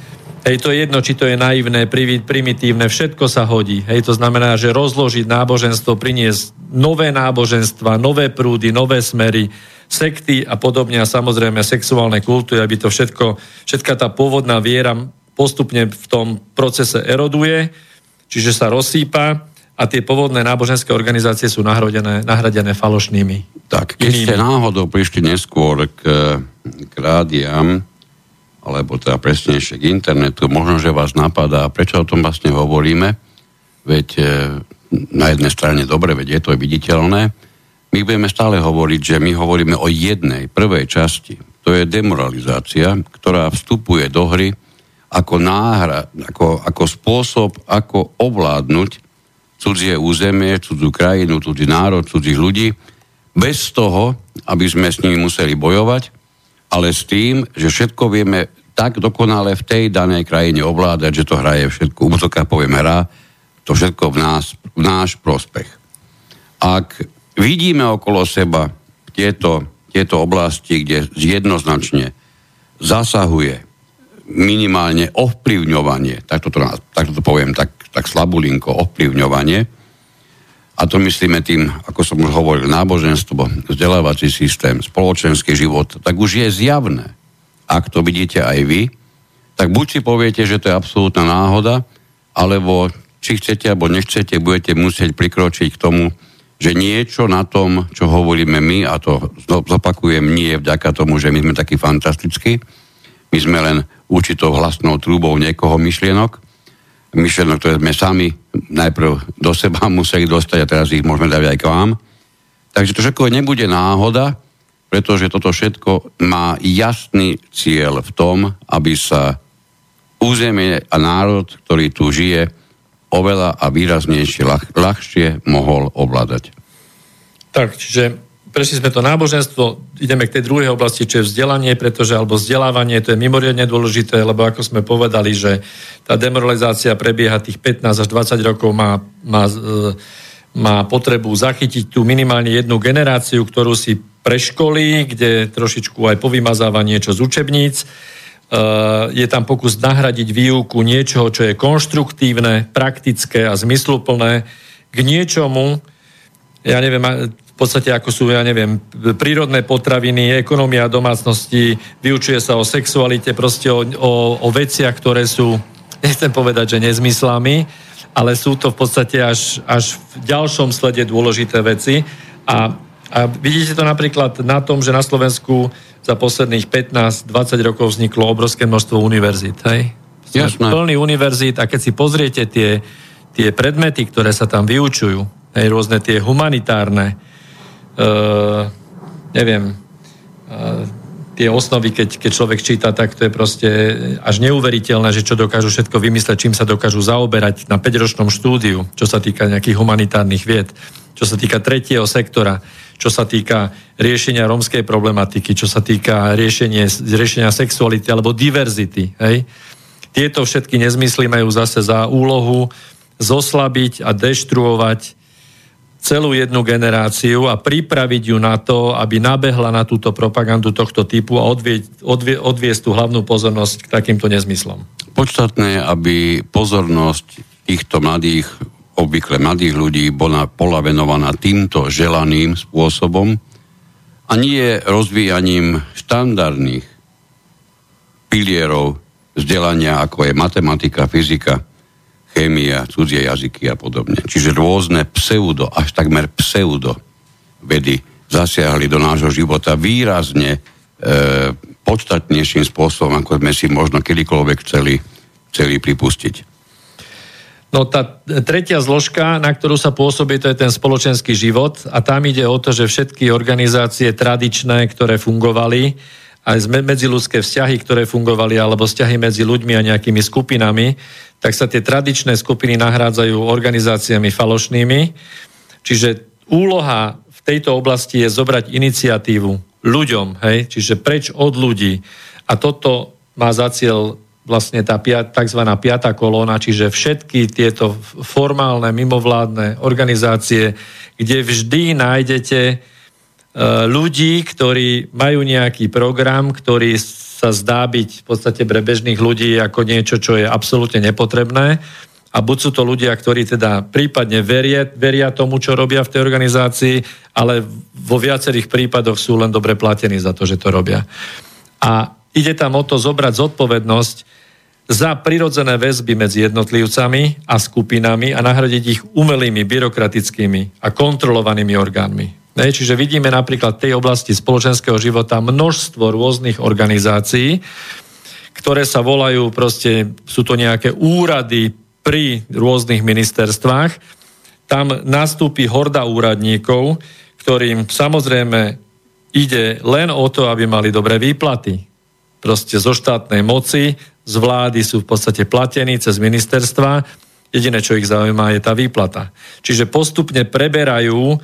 [SPEAKER 3] Hej, to je jedno, či to je naivné, primitívne, všetko sa hodí. Hej, to znamená, že rozložiť náboženstvo, priniesť nové náboženstva, nové prúdy, nové smery, sekty a podobne a samozrejme sexuálne kulty, aby to všetko, všetka tá pôvodná viera postupne v tom procese eroduje, čiže sa rozsýpa a tie pôvodné náboženské organizácie sú nahradené, nahradené falošnými.
[SPEAKER 2] Tak, keď inými. ste náhodou prišli neskôr k, k rádiám, alebo teda presnejšie k internetu, možno, že vás napadá, prečo o tom vlastne hovoríme, veď e, na jednej strane dobre, veď je to viditeľné, my budeme stále hovoriť, že my hovoríme o jednej, prvej časti. To je demoralizácia, ktorá vstupuje do hry ako náhra, ako, ako spôsob, ako ovládnuť cudzie územie, cudzú krajinu, cudzí národ, cudzích ľudí, bez toho, aby sme s nimi museli bojovať, ale s tým, že všetko vieme tak dokonale v tej danej krajine ovládať, že to hraje všetko, útoká poviem hra, to všetko v, nás, v náš prospech. Ak vidíme okolo seba tieto, tieto oblasti, kde jednoznačne zasahuje minimálne ovplyvňovanie, tak to, tak to poviem tak, tak slabulinko, ovplyvňovanie, a to myslíme tým, ako som už hovoril, náboženstvo, vzdelávací systém, spoločenský život, tak už je zjavné, ak to vidíte aj vy, tak buď si poviete, že to je absolútna náhoda, alebo či chcete alebo nechcete, budete musieť prikročiť k tomu, že niečo na tom, čo hovoríme my, a to zopakujem, nie je vďaka tomu, že my sme takí fantastickí, my sme len určitou hlasnou trúbou niekoho myšlienok, myšlenok, ktoré sme sami najprv do seba museli dostať a teraz ich môžeme dať aj k vám. Takže to všetko nebude náhoda, pretože toto všetko má jasný cieľ v tom, aby sa územie a národ, ktorý tu žije, oveľa a výraznejšie, ľah, ľahšie mohol ovládať.
[SPEAKER 3] Tak, čiže prešli sme to náboženstvo, ideme k tej druhej oblasti, čo je vzdelanie, pretože, alebo vzdelávanie, to je mimoriadne dôležité, lebo ako sme povedali, že tá demoralizácia prebieha tých 15 až 20 rokov, má, má, e, má potrebu zachytiť tú minimálne jednu generáciu, ktorú si preškolí, kde trošičku aj povymazáva niečo z učebníc. E, je tam pokus nahradiť výuku niečoho, čo je konštruktívne, praktické a zmysluplné k niečomu, ja neviem, v podstate ako sú, ja neviem, prírodné potraviny, ekonomia domácnosti, vyučuje sa o sexualite, proste o, o, o veciach, ktoré sú, nechcem povedať, že nezmyslami, ale sú to v podstate až, až v ďalšom slede dôležité veci. A, a vidíte to napríklad na tom, že na Slovensku za posledných 15-20 rokov vzniklo obrovské množstvo univerzít. Hej?
[SPEAKER 2] Jasné.
[SPEAKER 3] Plný univerzít a keď si pozriete tie, tie predmety, ktoré sa tam vyučujú, hej, rôzne tie humanitárne, neviem, uh, tie osnovy, keď, keď človek číta, tak to je proste až neuveriteľné, že čo dokážu všetko vymysleť, čím sa dokážu zaoberať na 5-ročnom štúdiu, čo sa týka nejakých humanitárnych vied, čo sa týka tretieho sektora, čo sa týka riešenia rómskej problematiky, čo sa týka riešenie, riešenia sexuality alebo diverzity. Hej? Tieto všetky nezmysly majú zase za úlohu zoslabiť a deštruovať celú jednu generáciu a pripraviť ju na to, aby nabehla na túto propagandu tohto typu a odvie, odvie, odviesť tú hlavnú pozornosť k takýmto nezmyslom.
[SPEAKER 2] Podstatné je, aby pozornosť týchto mladých, obvykle mladých ľudí, bola, bola venovaná týmto želaným spôsobom a nie rozvíjaním štandardných pilierov vzdelania, ako je matematika, fyzika, chémia, cudzie jazyky a podobne. Čiže rôzne pseudo, až takmer pseudo vedy zasiahli do nášho života výrazne e, podstatnejším spôsobom, ako sme si možno kedykoľvek chceli, chceli pripustiť.
[SPEAKER 3] No tá tretia zložka, na ktorú sa pôsobí, to je ten spoločenský život a tam ide o to, že všetky organizácie tradičné, ktoré fungovali, aj medziludské vzťahy, ktoré fungovali, alebo vzťahy medzi ľuďmi a nejakými skupinami, tak sa tie tradičné skupiny nahrádzajú organizáciami falošnými. Čiže úloha v tejto oblasti je zobrať iniciatívu ľuďom, hej? čiže preč od ľudí. A toto má za cieľ vlastne tá tzv. piatá kolóna, čiže všetky tieto formálne, mimovládne organizácie, kde vždy nájdete ľudí, ktorí majú nejaký program, ktorý sa zdá byť v podstate pre bežných ľudí ako niečo, čo je absolútne nepotrebné. A buď sú to ľudia, ktorí teda prípadne verie, veria tomu, čo robia v tej organizácii, ale vo viacerých prípadoch sú len dobre platení za to, že to robia. A ide tam o to zobrať zodpovednosť za prirodzené väzby medzi jednotlivcami a skupinami a nahradiť ich umelými, byrokratickými a kontrolovanými orgánmi. Ne, čiže vidíme napríklad v tej oblasti spoločenského života množstvo rôznych organizácií, ktoré sa volajú proste, sú to nejaké úrady pri rôznych ministerstvách. Tam nastúpi horda úradníkov, ktorým samozrejme ide len o to, aby mali dobré výplaty. Proste zo štátnej moci, z vlády sú v podstate platení cez ministerstva. Jediné, čo ich zaujíma, je tá výplata. Čiže postupne preberajú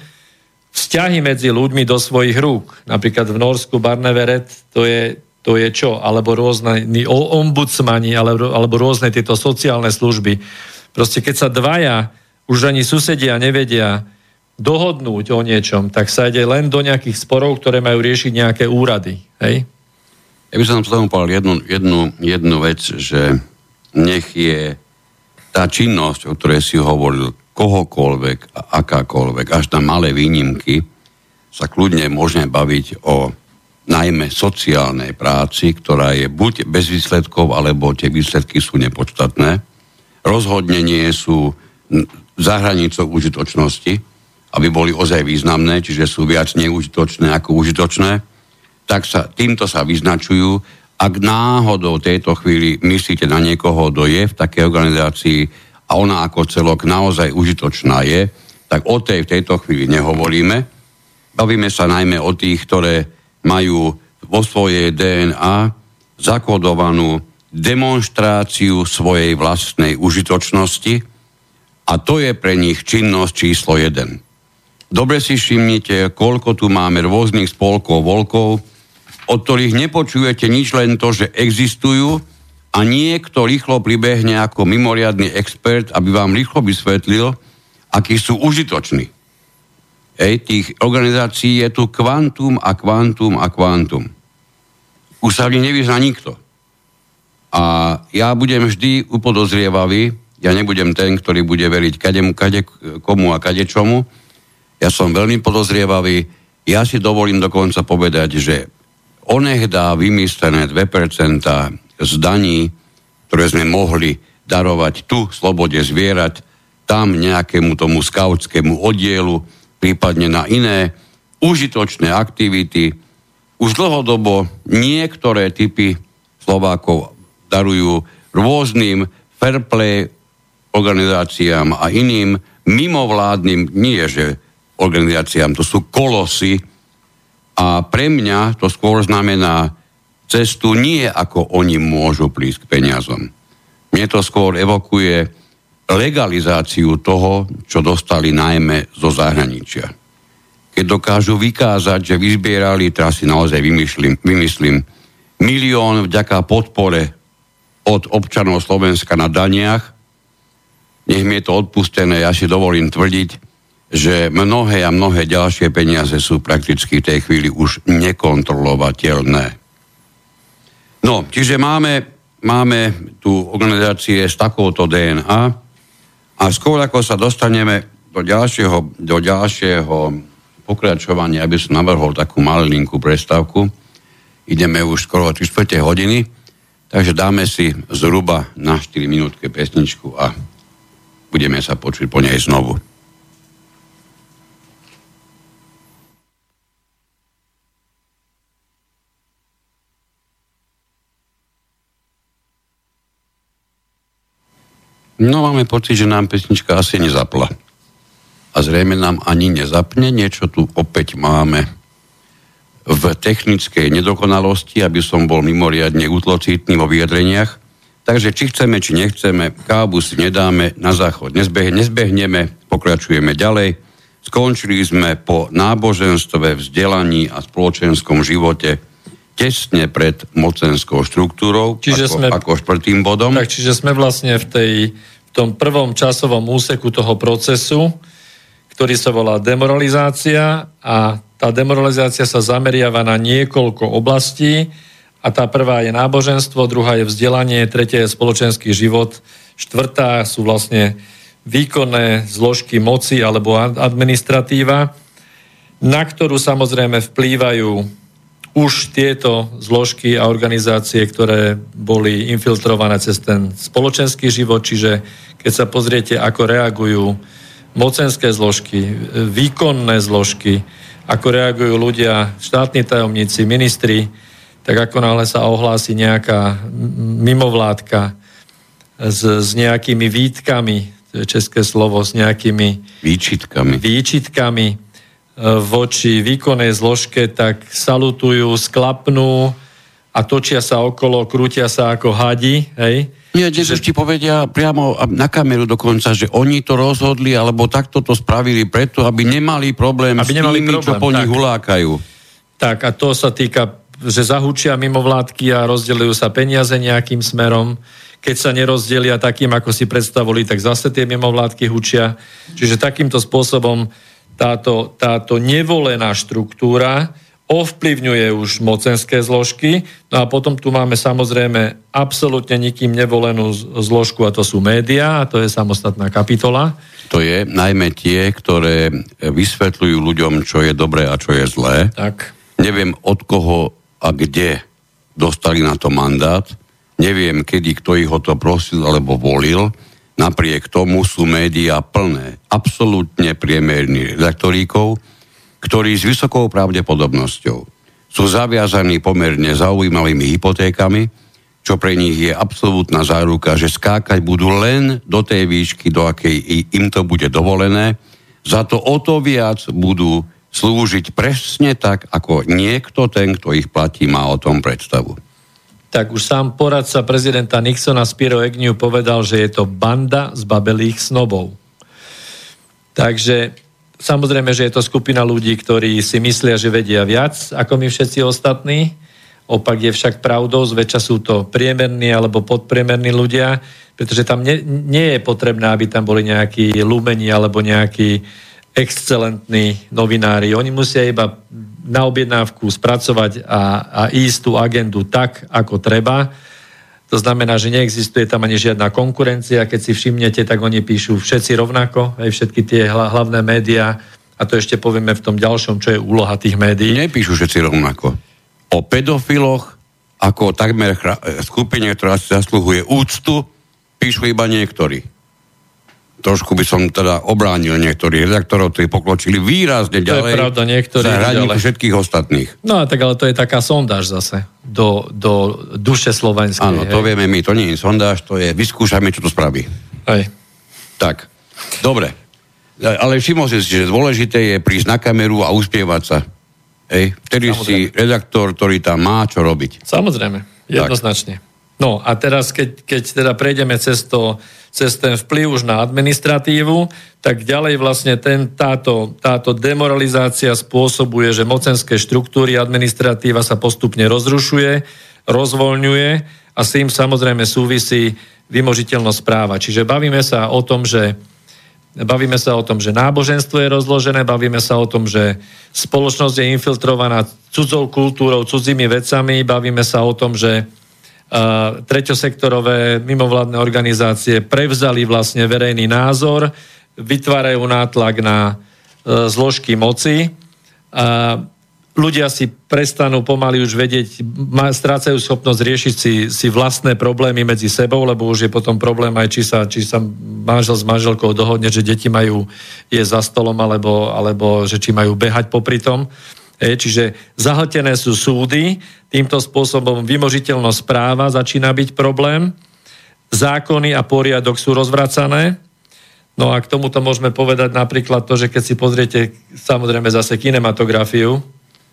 [SPEAKER 3] vzťahy medzi ľuďmi do svojich rúk. Napríklad v Norsku Barneveret to je, to je čo? Alebo rôzne ombudsmani, alebo, rôzne tieto sociálne služby. Proste keď sa dvaja, už ani susedia nevedia dohodnúť o niečom, tak sa ide len do nejakých sporov, ktoré majú riešiť nejaké úrady. Hej?
[SPEAKER 2] Ja by som tomu povedal jednu, jednu, jednu vec, že nech je tá činnosť, o ktorej si hovoril, kohokoľvek a akákoľvek, až na malé výnimky, sa kľudne môžeme baviť o najmä sociálnej práci, ktorá je buď bez výsledkov, alebo tie výsledky sú nepodstatné. Rozhodne nie sú za hranicou užitočnosti, aby boli ozaj významné, čiže sú viac neužitočné ako užitočné, tak sa, týmto sa vyznačujú. Ak náhodou v tejto chvíli myslíte na niekoho, kto je v takej organizácii, a ona ako celok naozaj užitočná je, tak o tej v tejto chvíli nehovoríme. Bavíme sa najmä o tých, ktoré majú vo svojej DNA zakodovanú demonstráciu svojej vlastnej užitočnosti a to je pre nich činnosť číslo 1. Dobre si všimnite, koľko tu máme rôznych spolkov, volkov, od ktorých nepočujete nič len to, že existujú a niekto rýchlo pribehne ako mimoriadný expert, aby vám rýchlo vysvetlil, akí sú užitoční. Ej, tých organizácií je tu kvantum a kvantum a kvantum. Už sa v nich nevyzná nikto. A ja budem vždy upodozrievavý, ja nebudem ten, ktorý bude veriť kademu, kade, komu a kade čomu. Ja som veľmi podozrievavý. Ja si dovolím dokonca povedať, že onehdá vymyslené 2% z daní, ktoré sme mohli darovať tu, slobode zvierať, tam nejakému tomu skautskému oddielu, prípadne na iné užitočné aktivity. Už dlhodobo niektoré typy Slovákov darujú rôznym fair play organizáciám a iným mimovládnym, nie že organizáciám, to sú kolosy a pre mňa to skôr znamená cestu nie ako oni môžu prísť k peniazom. Mne to skôr evokuje legalizáciu toho, čo dostali najmä zo zahraničia. Keď dokážu vykázať, že vyzbierali, teraz si naozaj vymyslím, vymyslím milión vďaka podpore od občanov Slovenska na daniach, nech mi je to odpustené, ja si dovolím tvrdiť, že mnohé a mnohé ďalšie peniaze sú prakticky v tej chvíli už nekontrolovateľné. No, čiže máme, máme tu organizácie s takouto DNA a skôr ako sa dostaneme do ďalšieho, do ďalšieho pokračovania, aby som navrhol takú malinkú prestavku, ideme už skoro 3 hodiny, takže dáme si zhruba na 4 minútke pesničku a budeme sa počuť po nej znovu. No máme pocit, že nám pesnička asi nezapla. A zrejme nám ani nezapne. Niečo tu opäť máme v technickej nedokonalosti, aby som bol mimoriadne útlocitný vo vyjadreniach. Takže či chceme, či nechceme, kábu si nedáme, na záchod nezbeh, nezbehneme, pokračujeme ďalej. Skončili sme po náboženstve, vzdelaní a spoločenskom živote tesne pred mocenskou štruktúrou, čiže ako, sme, ako štvrtým bodom.
[SPEAKER 3] Tak, čiže sme vlastne v, tej, v tom prvom časovom úseku toho procesu, ktorý sa volá demoralizácia a tá demoralizácia sa zameriava na niekoľko oblastí a tá prvá je náboženstvo, druhá je vzdelanie, tretia je spoločenský život, štvrtá sú vlastne výkonné zložky moci alebo administratíva, na ktorú samozrejme vplývajú už tieto zložky a organizácie, ktoré boli infiltrované cez ten spoločenský život, čiže keď sa pozriete, ako reagujú mocenské zložky, výkonné zložky, ako reagujú ľudia, štátni tajomníci, ministri, tak ako náhle sa ohlási nejaká mimovládka s, s nejakými výtkami, to je české slovo, s nejakými
[SPEAKER 2] výčitkami,
[SPEAKER 3] výčitkami voči výkonnej zložke, tak salutujú, sklapnú a točia sa okolo, krútia sa ako hadi, hej?
[SPEAKER 2] Nie, dnes že... ti povedia priamo na kameru dokonca, že oni to rozhodli, alebo takto to spravili preto, aby nemali problém aby s nemali tými, problém, čo po tak. nich hulákajú.
[SPEAKER 3] Tak a to sa týka, že zahučia mimovládky a rozdelujú sa peniaze nejakým smerom. Keď sa nerozdelia takým, ako si predstavili, tak zase tie mimovládky hučia. Čiže takýmto spôsobom táto, táto nevolená štruktúra ovplyvňuje už mocenské zložky. No a potom tu máme samozrejme absolútne nikým nevolenú zložku a to sú médiá a to je samostatná kapitola.
[SPEAKER 2] To je najmä tie, ktoré vysvetľujú ľuďom, čo je dobré a čo je zlé.
[SPEAKER 3] Tak.
[SPEAKER 2] Neviem od koho a kde dostali na to mandát. Neviem, kedy kto ich o to prosil alebo volil Napriek tomu sú médiá plné absolútne priemerných redaktoríkov, ktorí s vysokou pravdepodobnosťou sú zaviazaní pomerne zaujímavými hypotékami, čo pre nich je absolútna záruka, že skákať budú len do tej výšky, do akej im to bude dovolené. Za to o to viac budú slúžiť presne tak, ako niekto ten, kto ich platí, má o tom predstavu.
[SPEAKER 3] Tak už sám poradca prezidenta Nixona Spiro Agnew povedal, že je to banda z babelých snobov. Takže samozrejme, že je to skupina ľudí, ktorí si myslia, že vedia viac ako my všetci ostatní. Opak je však pravdou, zväčša sú to priemerní alebo podpriemerní ľudia, pretože tam nie, nie je potrebné, aby tam boli nejakí lumeni alebo nejakí excelentní novinári. Oni musia iba na objednávku spracovať a, a ísť tú agendu tak, ako treba. To znamená, že neexistuje tam ani žiadna konkurencia. Keď si všimnete, tak oni píšu všetci rovnako, aj všetky tie hlavné médiá. A to ešte povieme v tom ďalšom, čo je úloha tých médií.
[SPEAKER 2] Nepíšu všetci rovnako. O pedofiloch, ako takmer skupine, ktorá si zasluhuje úctu, píšu iba niektorí trošku by som teda obránil niektorých redaktorov, ktorí pokločili výrazne ďalej.
[SPEAKER 3] To je pravda, niektorí
[SPEAKER 2] ďalej. všetkých ostatných.
[SPEAKER 3] No tak ale to je taká sondáž zase do, do duše slovenskej.
[SPEAKER 2] Áno, to vieme my, to nie je sondáž, to je vyskúšajme, čo to spraví.
[SPEAKER 3] Hej.
[SPEAKER 2] Tak, dobre. Ale všimol si, že dôležité je prísť na kameru a uspievať sa. Hej. Vtedy Samozrejme. si redaktor, ktorý tam má čo robiť.
[SPEAKER 3] Samozrejme, jednoznačne. Tak. No a teraz, keď, keď teda prejdeme cez, to, cez ten vplyv už na administratívu, tak ďalej vlastne ten, táto, táto demoralizácia spôsobuje, že mocenské štruktúry administratíva sa postupne rozrušuje, rozvoľňuje a s tým samozrejme súvisí vymožiteľnosť práva. Čiže bavíme sa o tom, že Bavíme sa o tom, že náboženstvo je rozložené, bavíme sa o tom, že spoločnosť je infiltrovaná cudzou kultúrou, cudzími vecami, bavíme sa o tom, že treťosektorové mimovládne organizácie prevzali vlastne verejný názor, vytvárajú nátlak na e, zložky moci. A ľudia si prestanú pomaly už vedieť, strácajú schopnosť riešiť si, si vlastné problémy medzi sebou, lebo už je potom problém aj, či sa, či sa manžel s manželkou dohodne, že deti majú je za stolom, alebo, alebo že či majú behať popri tom. Čiže zahltené sú súdy, týmto spôsobom vymožiteľnosť práva začína byť problém, zákony a poriadok sú rozvracané, No a k tomuto môžeme povedať napríklad to, že keď si pozriete samozrejme zase kinematografiu,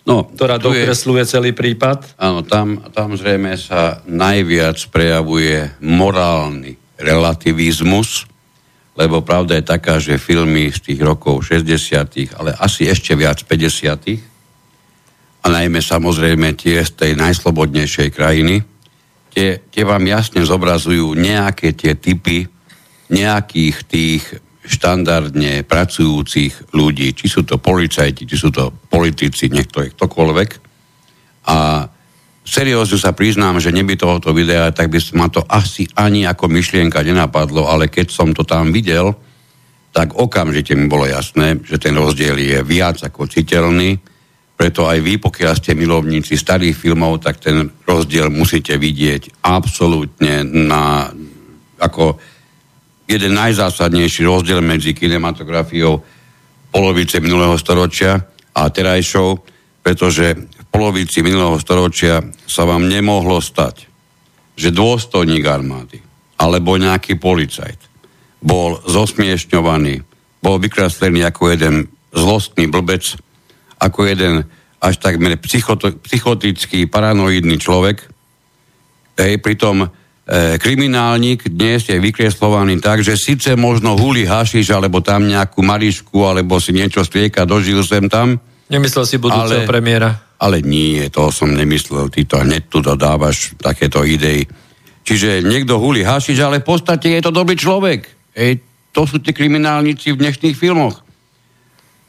[SPEAKER 3] no, ktorá dokresluje je, celý prípad.
[SPEAKER 2] Áno, tam, tam zrejme sa najviac prejavuje morálny relativizmus, lebo pravda je taká, že filmy z tých rokov 60., ale asi ešte viac 50., a najmä samozrejme tie z tej najslobodnejšej krajiny, tie, tie vám jasne zobrazujú nejaké tie typy nejakých tých štandardne pracujúcich ľudí, či sú to policajti, či sú to politici, niekto je ktokoľvek. A seriózne sa priznám, že neby tohoto videa, tak by ma to asi ani ako myšlienka nenapadlo, ale keď som to tam videl, tak okamžite mi bolo jasné, že ten rozdiel je viac ako citeľný preto aj vy, pokiaľ ste milovníci starých filmov, tak ten rozdiel musíte vidieť absolútne na, ako jeden najzásadnejší rozdiel medzi kinematografiou polovice minulého storočia a terajšou, pretože v polovici minulého storočia sa vám nemohlo stať, že dôstojník armády alebo nejaký policajt bol zosmiešňovaný, bol vykreslený ako jeden zlostný blbec, ako jeden až takmer psychotický, paranoidný človek. Hej, pritom e, kriminálnik dnes je vykreslovaný tak, že síce možno huli hašiš, alebo tam nejakú marišku, alebo si niečo strieka, dožil sem tam.
[SPEAKER 3] Nemyslel si budúceho ale, premiéra.
[SPEAKER 2] Ale nie, to som nemyslel. Ty to hneď tu dodávaš takéto idei. Čiže niekto huli hašiš, ale v podstate je to dobrý človek. Hej, to sú tí kriminálnici v dnešných filmoch.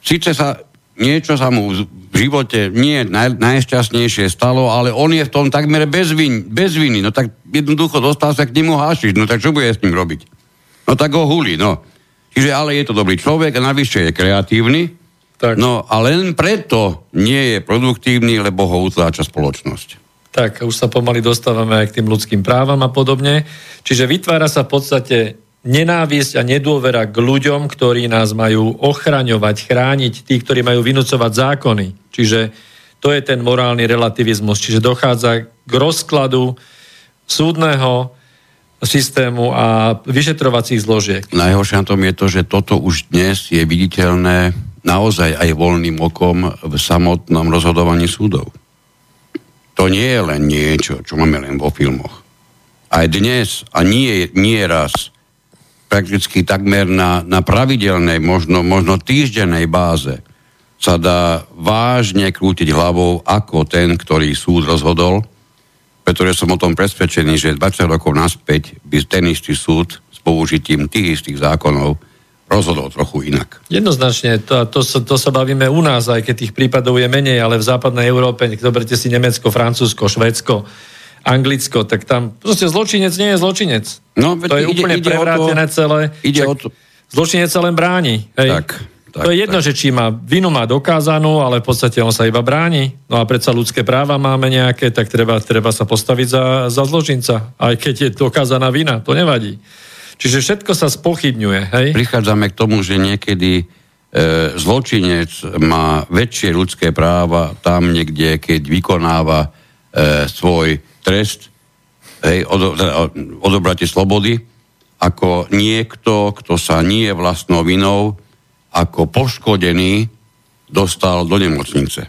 [SPEAKER 2] Sice sa niečo sa mu v živote nie naj, najšťastnejšie stalo, ale on je v tom takmer bez, vin, bez viny. No tak jednoducho dostal sa k nemu hášiť. No tak čo bude s ním robiť? No tak ho huli, no. Čiže ale je to dobrý človek a navyše je kreatívny. Tak. No a len preto nie je produktívny, lebo ho utláča spoločnosť.
[SPEAKER 3] Tak, už sa pomaly dostávame aj k tým ľudským právam a podobne. Čiže vytvára sa v podstate nenávisť a nedôvera k ľuďom, ktorí nás majú ochraňovať, chrániť, tí, ktorí majú vynúcovať zákony. Čiže to je ten morálny relativizmus. Čiže dochádza k rozkladu súdneho systému a vyšetrovacích zložiek.
[SPEAKER 2] Najhoršie na tom je to, že toto už dnes je viditeľné naozaj aj voľným okom v samotnom rozhodovaní súdov. To nie je len niečo, čo máme len vo filmoch. Aj dnes, a nie, nie raz, prakticky takmer na, na pravidelnej, možno, možno týždennej báze sa dá vážne krútiť hlavou, ako ten, ktorý súd rozhodol, pretože som o tom presvedčený, že 20 rokov naspäť by ten istý súd s použitím tých istých zákonov rozhodol trochu inak.
[SPEAKER 3] Jednoznačne, to, to, to sa bavíme u nás, aj keď tých prípadov je menej, ale v západnej Európe, zoberte si Nemecko, Francúzsko, Švedsko, Anglicko, tak tam proste zločinec nie je zločinec. No, to je ide, úplne ide prevrátené to, celé.
[SPEAKER 2] Ide o to.
[SPEAKER 3] Zločinec sa len bráni. Hej. Tak. Tak, to je jedno, tak. že či má vinu má dokázanú, ale v podstate on sa iba bráni. No a predsa ľudské práva máme nejaké, tak treba, treba sa postaviť za, za zločinca. Aj keď je dokázaná vina, to nevadí. Čiže všetko sa spochybňuje. Hej?
[SPEAKER 2] Prichádzame k tomu, že niekedy e, zločinec má väčšie ľudské práva tam niekde, keď vykonáva e, svoj trest, hej, od, odobratie slobody, ako niekto, kto sa nie je vlastnou vinou, ako poškodený, dostal do nemocnice.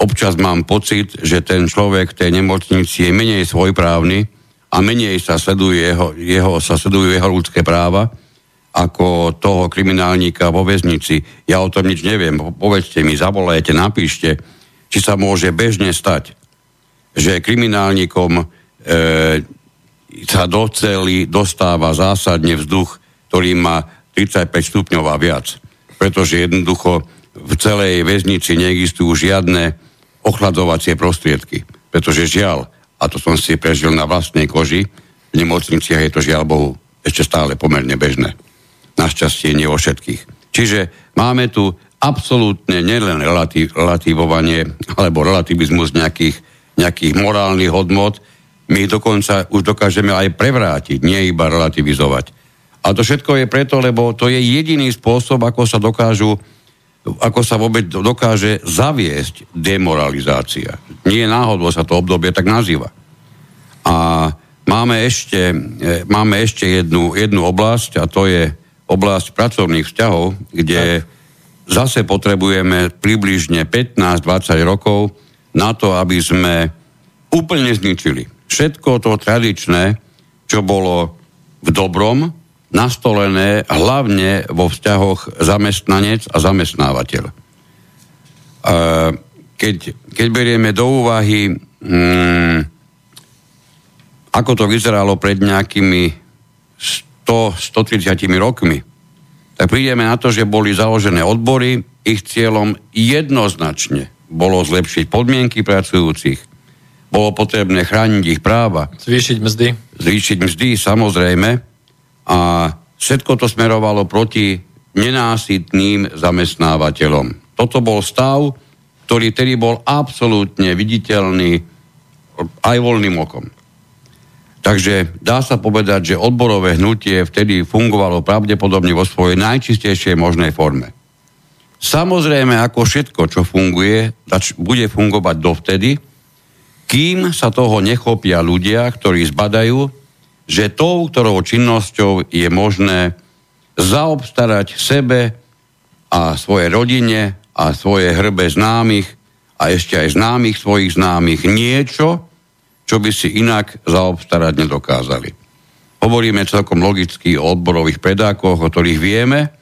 [SPEAKER 2] Občas mám pocit, že ten človek v tej nemocnici je menej svojprávny, a menej sa sledujú jeho, jeho, sa sledujú jeho ľudské práva ako toho kriminálníka vo väznici. Ja o tom nič neviem. Povedzte mi, zavolajte, napíšte, či sa môže bežne stať, že kriminálnikom e, sa do cely dostáva zásadne vzduch, ktorý má 35 stupňov a viac. Pretože jednoducho v celej väznici neexistujú žiadne ochladovacie prostriedky. Pretože žiaľ, a to som si prežil na vlastnej koži, v nemocniciach je to žiaľ Bohu ešte stále pomerne bežné. Našťastie nie vo všetkých. Čiže máme tu absolútne nielen relativ, relativovanie alebo relativizmus nejakých, nejakých morálnych hodnot, my ich dokonca už dokážeme aj prevrátiť, nie iba relativizovať. A to všetko je preto, lebo to je jediný spôsob, ako sa dokážu ako sa vôbec dokáže zaviesť demoralizácia. Nie náhodou sa to obdobie tak nazýva. A máme ešte, e, máme ešte jednu, jednu oblasť a to je oblasť pracovných vzťahov, kde tak. zase potrebujeme približne 15-20 rokov na to, aby sme úplne zničili všetko to tradičné, čo bolo v dobrom, nastolené hlavne vo vzťahoch zamestnanec a zamestnávateľ. Keď, keď berieme do úvahy, hmm, ako to vyzeralo pred nejakými 100-130 rokmi, tak prídeme na to, že boli založené odbory, ich cieľom jednoznačne bolo zlepšiť podmienky pracujúcich, bolo potrebné chrániť ich práva.
[SPEAKER 3] Zvýšiť mzdy.
[SPEAKER 2] Zvýšiť mzdy, samozrejme a všetko to smerovalo proti nenásytným zamestnávateľom. Toto bol stav, ktorý tedy bol absolútne viditeľný aj voľným okom. Takže dá sa povedať, že odborové hnutie vtedy fungovalo pravdepodobne vo svojej najčistejšej možnej forme. Samozrejme, ako všetko, čo funguje, bude fungovať dovtedy, kým sa toho nechopia ľudia, ktorí zbadajú, že tou, ktorou činnosťou je možné zaobstarať sebe a svoje rodine a svoje hrbe známych a ešte aj známych svojich známych niečo, čo by si inak zaobstarať nedokázali. Hovoríme celkom logicky o odborových predákoch, o ktorých vieme,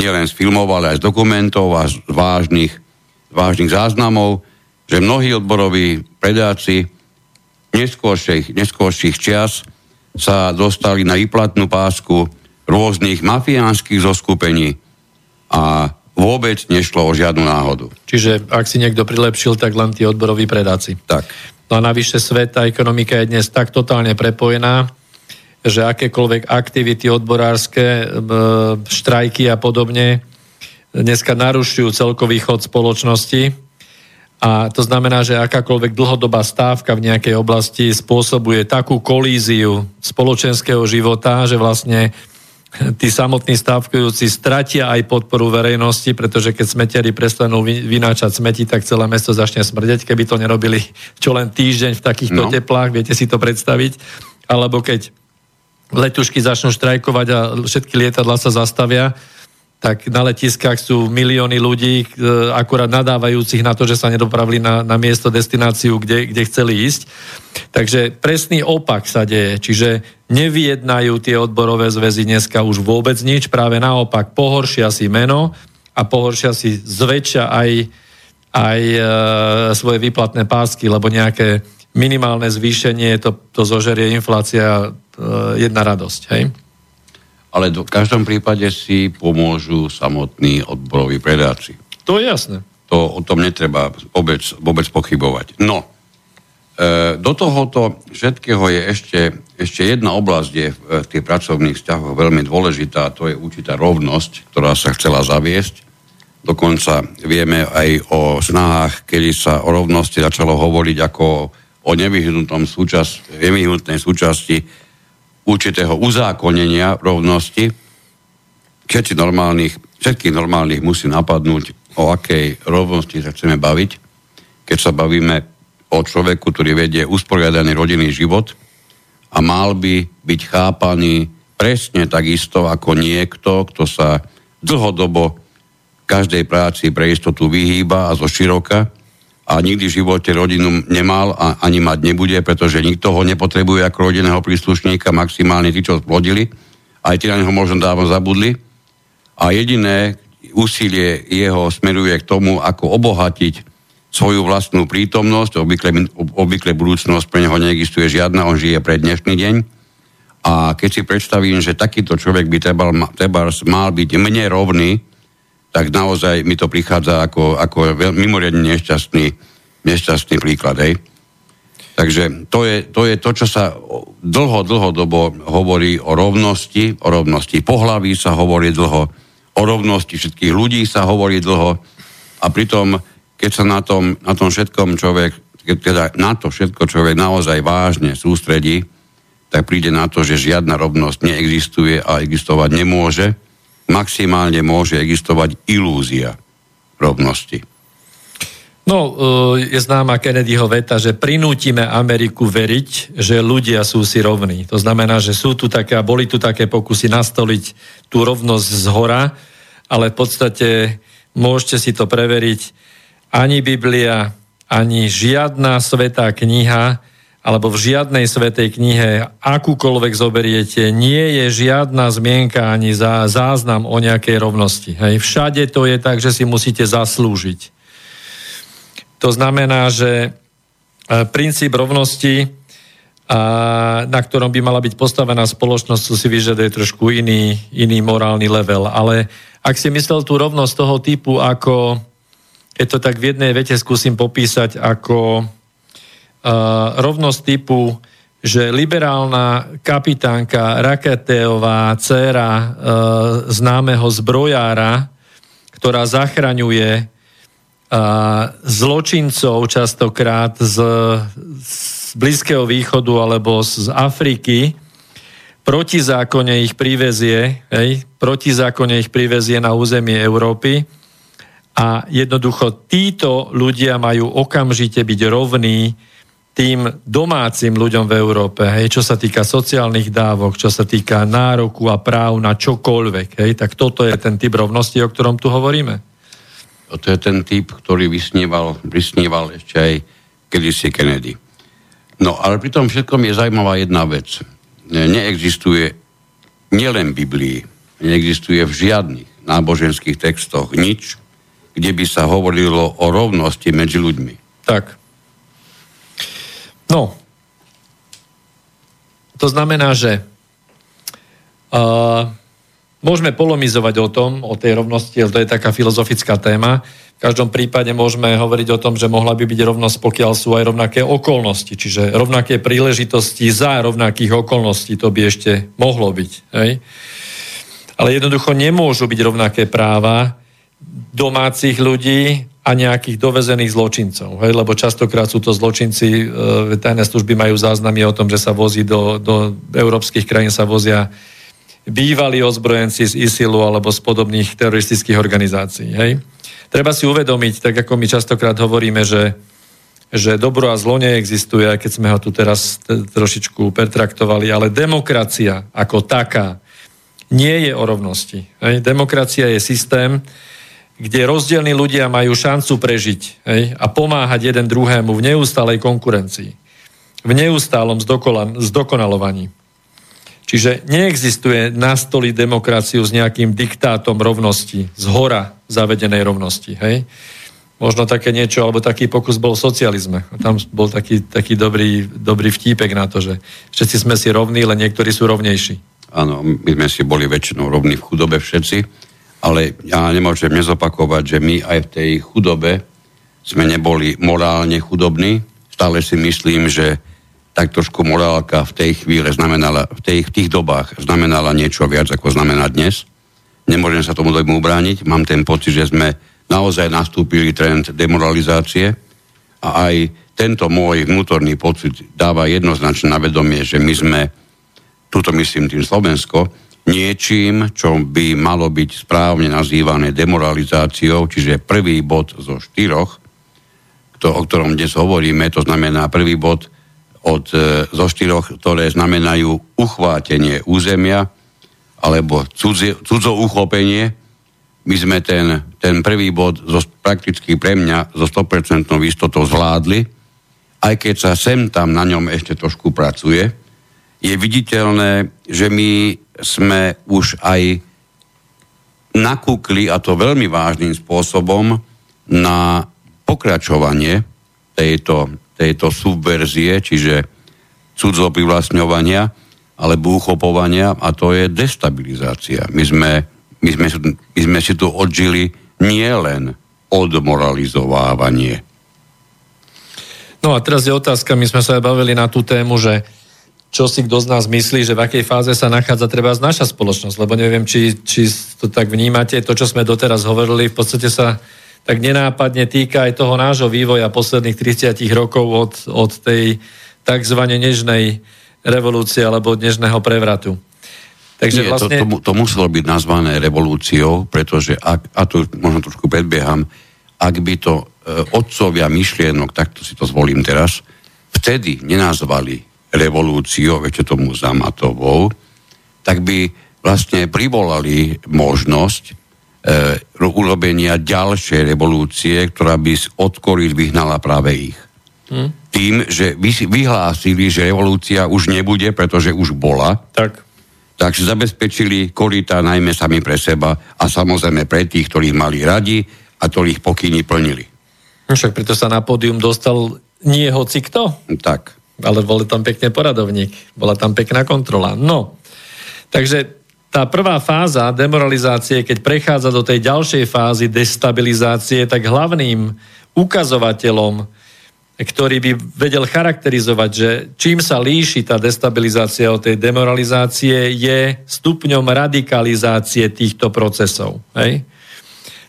[SPEAKER 2] nielen z filmov, ale aj z dokumentov a z vážnych, vážnych záznamov, že mnohí odboroví predáci neskôrších, neskôrších čias sa dostali na výplatnú pásku rôznych mafiánskych zoskupení a vôbec nešlo o žiadnu náhodu.
[SPEAKER 3] Čiže ak si niekto prilepšil, tak len tí odboroví predáci.
[SPEAKER 2] Tak.
[SPEAKER 3] No a navyše svet a ekonomika je dnes tak totálne prepojená, že akékoľvek aktivity odborárske, štrajky a podobne dneska narušujú celkový chod spoločnosti a to znamená, že akákoľvek dlhodobá stávka v nejakej oblasti spôsobuje takú kolíziu spoločenského života, že vlastne tí samotní stávkujúci stratia aj podporu verejnosti, pretože keď smetiari prestanú vynáčať smeti, tak celé mesto začne smrdeť, keby to nerobili čo len týždeň v takýchto no. teplách, viete si to predstaviť. Alebo keď letušky začnú štrajkovať a všetky lietadla sa zastavia, tak na letiskách sú milióny ľudí, e, akurát nadávajúcich na to, že sa nedopravili na, na miesto, destináciu, kde, kde chceli ísť. Takže presný opak sa deje. Čiže nevyjednajú tie odborové zväzy dneska už vôbec nič, práve naopak pohoršia si meno a pohoršia si zväčša aj, aj e, svoje výplatné pásky, lebo nejaké minimálne zvýšenie to, to zožerie inflácia jedna radosť. Hej?
[SPEAKER 2] ale v každom prípade si pomôžu samotní odboroví predáci.
[SPEAKER 3] To je jasné.
[SPEAKER 2] To, o tom netreba vôbec, vôbec pochybovať. No, e, do tohoto všetkého je ešte, ešte jedna oblasť, kde v e, tých pracovných vzťahoch veľmi dôležitá, to je určitá rovnosť, ktorá sa chcela zaviesť. Dokonca vieme aj o snahách, kedy sa o rovnosti začalo hovoriť ako o nevyhnutnom súčasť, nevyhnutnej súčasti určitého uzákonenia rovnosti, všetci normálnych, všetkých normálnych musí napadnúť, o akej rovnosti sa chceme baviť, keď sa bavíme o človeku, ktorý vedie usporiadaný rodinný život a mal by byť chápaný presne takisto ako niekto, kto sa dlhodobo každej práci pre istotu vyhýba a zo široka a nikdy v živote rodinu nemal a ani mať nebude, pretože nikto ho nepotrebuje ako rodinného príslušníka, maximálne tí, čo splodili. Aj tí na neho možno dávno zabudli. A jediné úsilie jeho smeruje k tomu, ako obohatiť svoju vlastnú prítomnosť, obvykle, obvykle budúcnosť pre neho neexistuje žiadna, on žije pre dnešný deň. A keď si predstavím, že takýto človek by treba, treba mal byť mne rovný, tak naozaj mi to prichádza ako, ako mimoriadne nešťastný, nešťastný príklad. Hej. Takže to je, to je to, čo sa dlho, dlhodobo hovorí o rovnosti, o rovnosti pohlaví sa hovorí dlho, o rovnosti všetkých ľudí sa hovorí dlho a pritom, keď sa na tom, na tom všetkom človek, teda na to všetko človek naozaj vážne sústredí, tak príde na to, že žiadna rovnosť neexistuje a existovať nemôže maximálne môže existovať ilúzia rovnosti.
[SPEAKER 3] No, e, je známa Kennedyho veta, že prinútime Ameriku veriť, že ľudia sú si rovní. To znamená, že sú tu také, a boli tu také pokusy nastoliť tú rovnosť z hora, ale v podstate môžete si to preveriť. Ani Biblia, ani žiadna svetá kniha alebo v žiadnej svetej knihe, akúkoľvek zoberiete, nie je žiadna zmienka ani za záznam o nejakej rovnosti. Hej. Všade to je tak, že si musíte zaslúžiť. To znamená, že e, princíp rovnosti, na ktorom by mala byť postavená spoločnosť, si vyžaduje trošku iný, iný morálny level. Ale ak si myslel tú rovnosť toho typu, ako, keď to tak v jednej vete skúsim popísať, ako rovnosť typu, že liberálna kapitánka Raketeová, dcera uh, známeho zbrojára, ktorá zachraňuje uh, zločincov častokrát z, z Blízkeho východu alebo z Afriky, protizákonne ich privezie, hej, protizákonne ich privezie na územie Európy a jednoducho títo ľudia majú okamžite byť rovní tým domácim ľuďom v Európe, hej, čo sa týka sociálnych dávok, čo sa týka nároku a práv na čokoľvek, hej, tak toto je ten typ rovnosti, o ktorom tu hovoríme.
[SPEAKER 2] To je ten typ, ktorý vysníval, vysníval ešte aj kedysi Kennedy. No, ale pri tom všetkom je zaujímavá jedna vec. Neexistuje nielen v Biblii, neexistuje v žiadnych náboženských textoch nič, kde by sa hovorilo o rovnosti medzi ľuďmi.
[SPEAKER 3] Tak. No, to znamená, že uh, môžeme polomizovať o tom, o tej rovnosti, ale to je taká filozofická téma. V každom prípade môžeme hovoriť o tom, že mohla by byť rovnosť, pokiaľ sú aj rovnaké okolnosti, čiže rovnaké príležitosti za rovnakých okolností, to by ešte mohlo byť. Hej? Ale jednoducho nemôžu byť rovnaké práva domácich ľudí a nejakých dovezených zločincov. Hej? Lebo častokrát sú to zločinci, e, tajné služby majú záznamy o tom, že sa vozí do, do európskych krajín sa vozia bývalí ozbrojenci z ISILu alebo z podobných teroristických organizácií. Hej? Treba si uvedomiť, tak ako my častokrát hovoríme, že, že dobro a zlo neexistuje, aj keď sme ho tu teraz trošičku pertraktovali, ale demokracia ako taká nie je o rovnosti. Hej. Demokracia je systém, kde rozdielni ľudia majú šancu prežiť hej, a pomáhať jeden druhému v neustálej konkurencii. V neustálom zdokonalovaní. Čiže neexistuje nastoliť demokraciu s nejakým diktátom rovnosti, z hora zavedenej rovnosti. Hej? Možno také niečo, alebo taký pokus bol v socializme. Tam bol taký, taký dobrý, dobrý vtípek na to, že všetci sme si rovní, len niektorí sú rovnejší.
[SPEAKER 2] Áno, my sme si boli väčšinou rovní v chudobe všetci, ale ja nemôžem nezopakovať, že my aj v tej chudobe sme neboli morálne chudobní. Stále si myslím, že tak trošku morálka v tej chvíle znamenala, v, tej, v tých dobách znamenala niečo viac, ako znamená dnes. Nemôžem sa tomu dojmu ubrániť. Mám ten pocit, že sme naozaj nastúpili trend demoralizácie a aj tento môj vnútorný pocit dáva jednoznačne na vedomie, že my sme, tuto myslím tým Slovensko, niečím, čo by malo byť správne nazývané demoralizáciou, čiže prvý bod zo štyroch, to, o ktorom dnes hovoríme, to znamená prvý bod od, e, zo štyroch, ktoré znamenajú uchvátenie územia alebo cudzo uchopenie. My sme ten, ten prvý bod zo, prakticky pre mňa zo 100% istotou zvládli, aj keď sa sem tam na ňom ešte trošku pracuje. Je viditeľné, že my sme už aj nakúkli, a to veľmi vážnym spôsobom, na pokračovanie tejto tejto subverzie, čiže cudzo privlastňovania alebo uchopovania a to je destabilizácia. My sme, my sme, my sme si tu odžili nielen odmoralizovávanie.
[SPEAKER 3] No a teraz je otázka, my sme sa aj bavili na tú tému, že čo si kto z nás myslí, že v akej fáze sa nachádza treba naša spoločnosť, lebo neviem, či, či to tak vnímate, to, čo sme doteraz hovorili, v podstate sa tak nenápadne týka aj toho nášho vývoja posledných 30 rokov od, od tej tzv. nežnej revolúcie alebo dnešného prevratu.
[SPEAKER 2] Takže Nie, vlastne... to, to, to muselo byť nazvané revolúciou, pretože ak, a tu možno trošku predbieham, ak by to e, otcovia myšlienok, takto si to zvolím teraz, vtedy nenazvali revolúciou, ešte tomu zamatovou, tak by vlastne privolali možnosť e, urobenia ďalšej revolúcie, ktorá by od korít vyhnala práve ich. Hmm. Tým, že vy, vyhlásili, že revolúcia už nebude, pretože už bola,
[SPEAKER 3] tak.
[SPEAKER 2] takže zabezpečili korita najmä sami pre seba a samozrejme pre tých, ktorých mali radi a ktorých pokyny plnili.
[SPEAKER 3] No však preto sa na pódium dostal nie hoci kto.
[SPEAKER 2] Tak.
[SPEAKER 3] Ale bol tam pekne poradovník. Bola tam pekná kontrola. No, takže tá prvá fáza demoralizácie, keď prechádza do tej ďalšej fázy destabilizácie, tak hlavným ukazovateľom, ktorý by vedel charakterizovať, že čím sa líši tá destabilizácia od tej demoralizácie, je stupňom radikalizácie týchto procesov. Hej?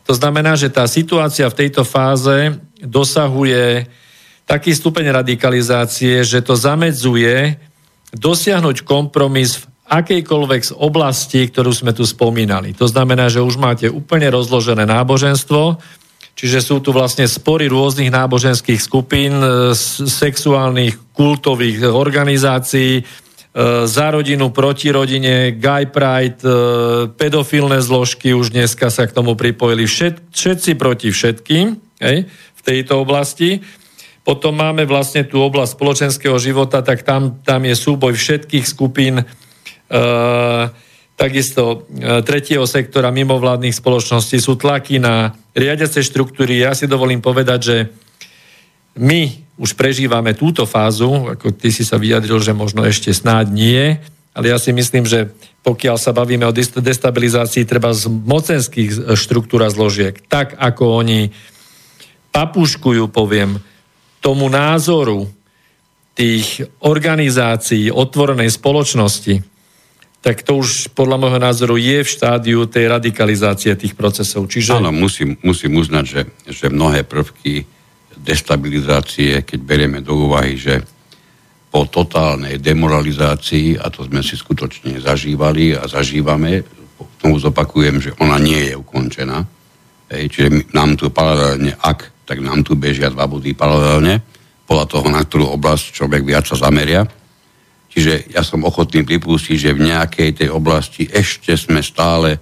[SPEAKER 3] To znamená, že tá situácia v tejto fáze dosahuje taký stupeň radikalizácie, že to zamedzuje dosiahnuť kompromis v akejkoľvek z oblasti, ktorú sme tu spomínali. To znamená, že už máte úplne rozložené náboženstvo, čiže sú tu vlastne spory rôznych náboženských skupín, e, sexuálnych, kultových organizácií, e, za rodinu, proti rodine, gay pride, e, pedofilné zložky už dneska sa k tomu pripojili všet, všetci proti všetkým hej, v tejto oblasti. Potom máme vlastne tú oblasť spoločenského života, tak tam, tam je súboj všetkých skupín Eh, takisto eh, tretieho sektora mimovládnych spoločností sú tlaky na riadiace štruktúry. Ja si dovolím povedať, že my už prežívame túto fázu, ako ty si sa vyjadril, že možno ešte snáď nie, ale ja si myslím, že pokiaľ sa bavíme o destabilizácii treba z mocenských štruktúr a zložiek, tak ako oni papuškujú, poviem, tomu názoru tých organizácií otvorenej spoločnosti, tak to už podľa môjho názoru je v štádiu tej radikalizácie tých procesov.
[SPEAKER 2] Čiže... Áno, musím, musím uznať, že, že mnohé prvky destabilizácie, keď berieme do úvahy, že po totálnej demoralizácii, a to sme si skutočne zažívali a zažívame, tomu zopakujem, že ona nie je ukončená. Hej, čiže nám tu paralelne, ak, tak nám tu bežia dva body paralelne, podľa toho, na ktorú oblasť človek viac sa zameria Čiže ja som ochotný pripustiť, že v nejakej tej oblasti ešte sme stále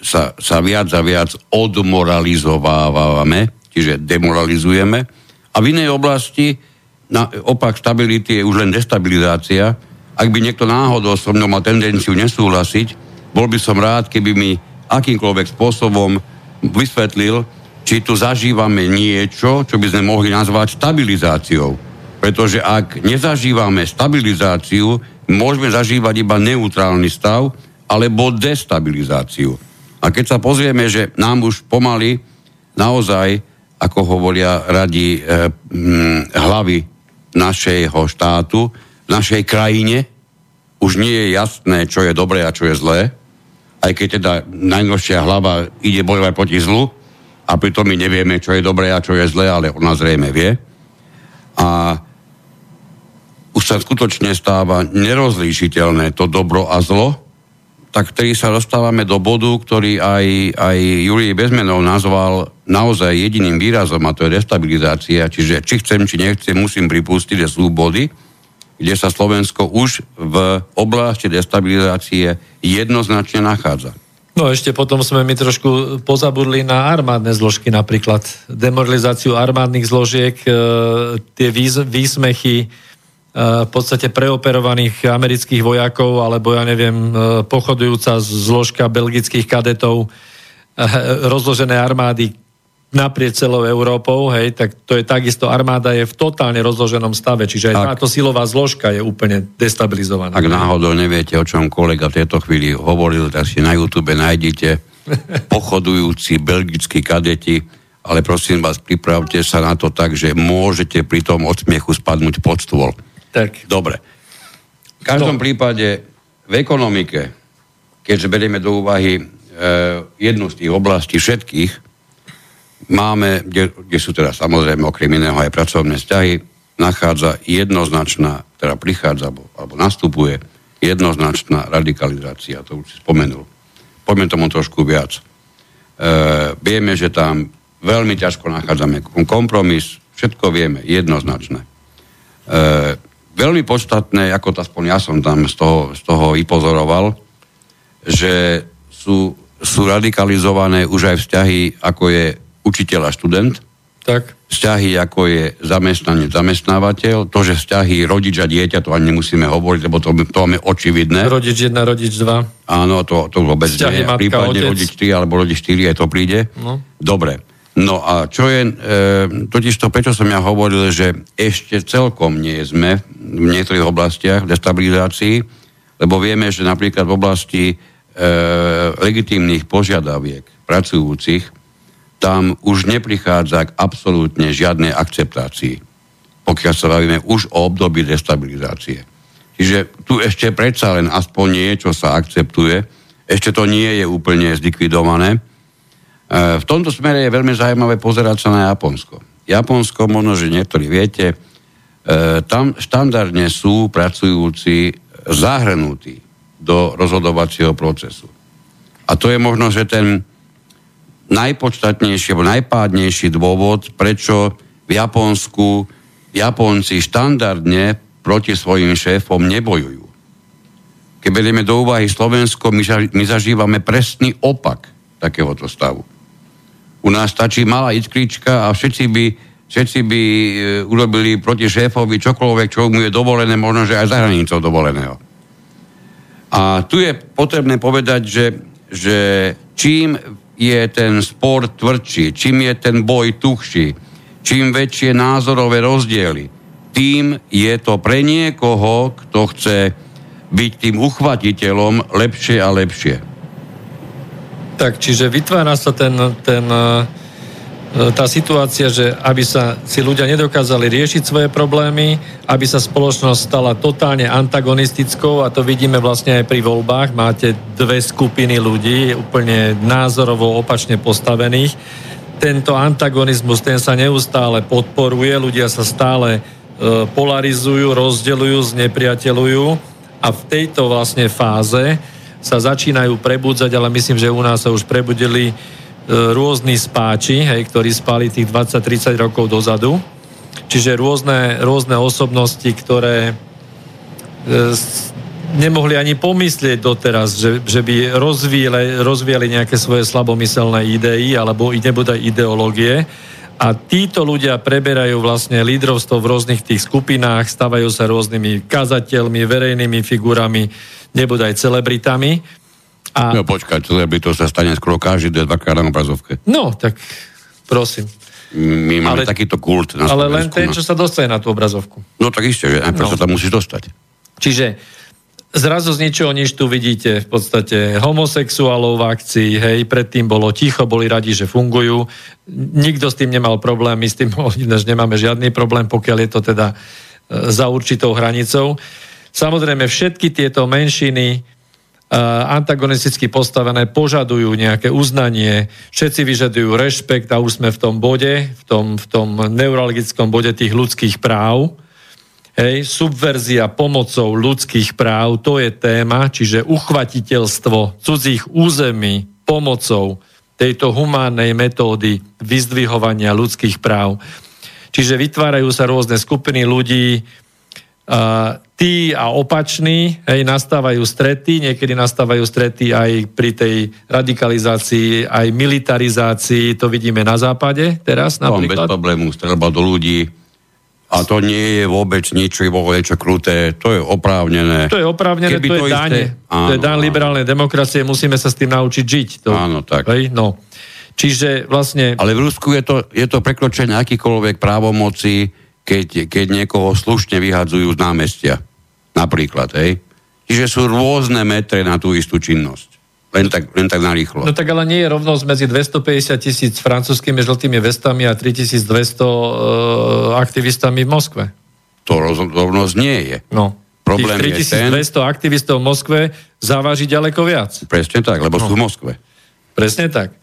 [SPEAKER 2] sa, sa viac a viac odmoralizovávame, čiže demoralizujeme. A v inej oblasti na, opak stability je už len destabilizácia. Ak by niekto náhodou so mnou mal tendenciu nesúhlasiť, bol by som rád, keby mi akýmkoľvek spôsobom vysvetlil, či tu zažívame niečo, čo by sme mohli nazvať stabilizáciou. Pretože ak nezažívame stabilizáciu, môžeme zažívať iba neutrálny stav alebo destabilizáciu. A keď sa pozrieme, že nám už pomaly naozaj, ako hovoria radi e, hm, hlavy našeho štátu, v našej krajine, už nie je jasné, čo je dobré a čo je zlé, aj keď teda najnovšia hlava ide bojovať proti zlu, a pritom my nevieme, čo je dobré a čo je zlé, ale ona zrejme vie. A už sa skutočne stáva nerozlíšiteľné to dobro a zlo, tak vtedy sa dostávame do bodu, ktorý aj, aj Jurij Bezmenov nazval naozaj jediným výrazom, a to je destabilizácia. Čiže či chcem, či nechcem, musím pripustiť, že sú body, kde sa Slovensko už v oblasti destabilizácie jednoznačne nachádza.
[SPEAKER 3] No ešte potom sme mi trošku pozabudli na armádne zložky, napríklad demoralizáciu armádnych zložiek, e, tie výz, výsmechy e, v podstate preoperovaných amerických vojakov, alebo ja neviem, e, pochodujúca zložka belgických kadetov, e, rozložené armády, naprieč celou Európou, hej, tak to je takisto, armáda je v totálne rozloženom stave, čiže aj táto silová zložka je úplne destabilizovaná.
[SPEAKER 2] Ak náhodou neviete, o čom kolega v tejto chvíli hovoril, tak si na YouTube nájdete pochodujúci belgickí kadeti, ale prosím vás, pripravte sa na to tak, že môžete pri tom odsmiechu spadnúť pod stôl.
[SPEAKER 3] Tak.
[SPEAKER 2] Dobre. V každom no. prípade v ekonomike, keďže berieme do úvahy e, jednu z tých oblastí všetkých, máme, kde, kde sú teda samozrejme okrem iného aj pracovné vzťahy, nachádza jednoznačná, teda prichádza alebo, alebo nastupuje jednoznačná radikalizácia, to už si spomenul. Poďme tomu trošku viac. E, vieme, že tam veľmi ťažko nachádzame kompromis, všetko vieme, jednoznačné. E, veľmi podstatné, ako to aspoň ja som tam z toho, z toho i pozoroval, že sú, sú radikalizované už aj vzťahy, ako je učiteľ a študent,
[SPEAKER 3] tak.
[SPEAKER 2] vzťahy ako je zamestnanec, zamestnávateľ, to, že vzťahy rodič a dieťa, to ani nemusíme hovoriť, lebo to, to máme očividné.
[SPEAKER 3] Rodič 1, rodič 2.
[SPEAKER 2] Áno, to, to vôbec vzťahy nie. Matka, Prípadne otec. rodič 3 alebo rodič 4, aj to príde. No. Dobre. No a čo je, e, totiž to, prečo som ja hovoril, že ešte celkom nie sme v niektorých oblastiach destabilizácii, lebo vieme, že napríklad v oblasti e, legitímnych požiadaviek pracujúcich tam už neprichádza k absolútne žiadnej akceptácii, pokiaľ sa bavíme už o období destabilizácie. Čiže tu ešte predsa len aspoň niečo sa akceptuje, ešte to nie je úplne zlikvidované. E, v tomto smere je veľmi zaujímavé pozerať sa na Japonsko. Japonsko, možno, že niektorí viete, e, tam štandardne sú pracujúci zahrnutí do rozhodovacieho procesu. A to je možno, že ten najpodstatnejší alebo najpádnejší dôvod, prečo v Japonsku Japonci štandardne proti svojim šéfom nebojujú. Keď berieme do úvahy Slovensko, my, my zažívame presný opak takéhoto stavu. U nás stačí malá iskrička a všetci by, všetci by e, urobili proti šéfovi čokoľvek, čo mu je dovolené, možno, že aj za hranicou dovoleného. A tu je potrebné povedať, že, že čím je ten spor tvrdší, čím je ten boj tuchší, čím väčšie názorové rozdiely, tým je to pre niekoho, kto chce byť tým uchvatiteľom lepšie a lepšie.
[SPEAKER 3] Tak, čiže vytvára sa ten, ten E, tá situácia, že aby sa si ľudia nedokázali riešiť svoje problémy, aby sa spoločnosť stala totálne antagonistickou a to vidíme vlastne aj pri voľbách. Máte dve skupiny ľudí úplne názorovo opačne postavených. Tento antagonizmus, ten sa neustále podporuje, ľudia sa stále e, polarizujú, rozdeľujú, znepriateľujú a v tejto vlastne fáze sa začínajú prebudzať, ale myslím, že u nás sa už prebudili E, rôzni spáči, hej, ktorí spali tých 20-30 rokov dozadu. Čiže rôzne, rôzne osobnosti, ktoré nemohli ani pomyslieť doteraz, že, že by rozvíjali, rozvíjali nejaké svoje slabomyselné idei alebo nebude ideológie. A títo ľudia preberajú vlastne lídrovstvo v rôznych tých skupinách, stavajú sa rôznymi kazateľmi, verejnými figurami, nebude aj celebritami.
[SPEAKER 2] A... No počkaj, celebrito sa stane skoro každý dvakrát na obrazovke.
[SPEAKER 3] No, tak prosím.
[SPEAKER 2] My máme ale, takýto kult
[SPEAKER 3] na Ale len ten, no. čo sa dostane na tú obrazovku.
[SPEAKER 2] No tak isté, že najprv no. sa tam musíš dostať.
[SPEAKER 3] Čiže zrazu z ničoho nič tu vidíte v podstate homosexuálov v akcii, hej, predtým bolo ticho, boli radi, že fungujú. Nikto s tým nemal problém, my s tým nemáme žiadny problém, pokiaľ je to teda e, za určitou hranicou. Samozrejme, všetky tieto menšiny antagonisticky postavené požadujú nejaké uznanie, všetci vyžadujú rešpekt a už sme v tom bode, v tom, v tom neurologickom bode tých ľudských práv, Hej, subverzia pomocou ľudských práv, to je téma, čiže uchvatiteľstvo cudzích území pomocou tejto humánnej metódy vyzdvihovania ľudských práv. Čiže vytvárajú sa rôzne skupiny ľudí, tí a opační, hej, nastávajú strety, niekedy nastávajú strety aj pri tej radikalizácii, aj militarizácii, to vidíme na západe teraz napríklad.
[SPEAKER 2] Bez problému, strelba do ľudí, a to nie je vôbec nič, niečo kruté. To je oprávnené.
[SPEAKER 3] To je oprávnené, Keby to, to je daň. Áno, to je daň liberálnej demokracie, musíme sa s tým naučiť žiť. To,
[SPEAKER 2] áno, tak.
[SPEAKER 3] Hej, no. Čiže vlastne...
[SPEAKER 2] Ale v Rusku je to, je to prekročenie akýkoľvek právomoci, keď, keď niekoho slušne vyhadzujú z námestia. Napríklad, hej. Čiže sú rôzne metre na tú istú činnosť. Len tak, len tak narýchlo.
[SPEAKER 3] No tak ale nie je rovnosť medzi 250 tisíc francúzskými žltými vestami a 3200 uh, e, aktivistami v Moskve.
[SPEAKER 2] To rovnosť nie je.
[SPEAKER 3] No. Problém Tých 3200 je ten... aktivistov v Moskve závaží ďaleko viac.
[SPEAKER 2] Presne tak, lebo no. sú v Moskve.
[SPEAKER 3] Presne tak.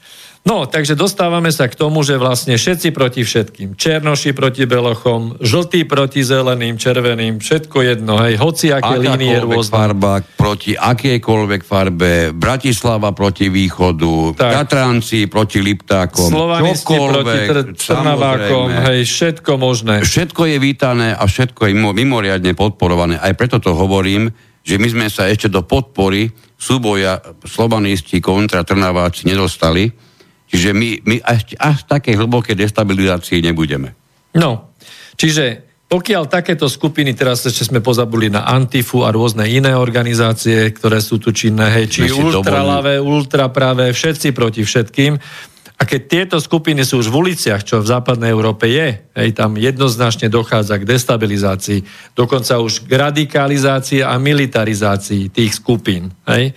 [SPEAKER 3] No, takže dostávame sa k tomu, že vlastne všetci proti všetkým. Černoši proti belochom, žltí proti zeleným, červeným, všetko jedno, hej, hoci aké línie rôzne.
[SPEAKER 2] farba proti akejkoľvek farbe, Bratislava proti východu, tak. Tatranci proti Liptákom,
[SPEAKER 3] Slovanisti proti tr- Trnavákom, hej, všetko možné.
[SPEAKER 2] Všetko je vítané a všetko je mimoriadne podporované. Aj preto to hovorím, že my sme sa ešte do podpory súboja slovanisti kontra Trnaváci nedostali, Čiže my, my až, až také hlboké destabilizácii nebudeme.
[SPEAKER 3] No, čiže pokiaľ takéto skupiny, teraz ešte sme pozabuli na Antifu a rôzne iné organizácie, ktoré sú tu činné, hej, či ultralavé, ultrapravé, všetci proti všetkým. A keď tieto skupiny sú už v uliciach, čo v západnej Európe je, hej, tam jednoznačne dochádza k destabilizácii, dokonca už k radikalizácii a militarizácii tých skupín. Hej.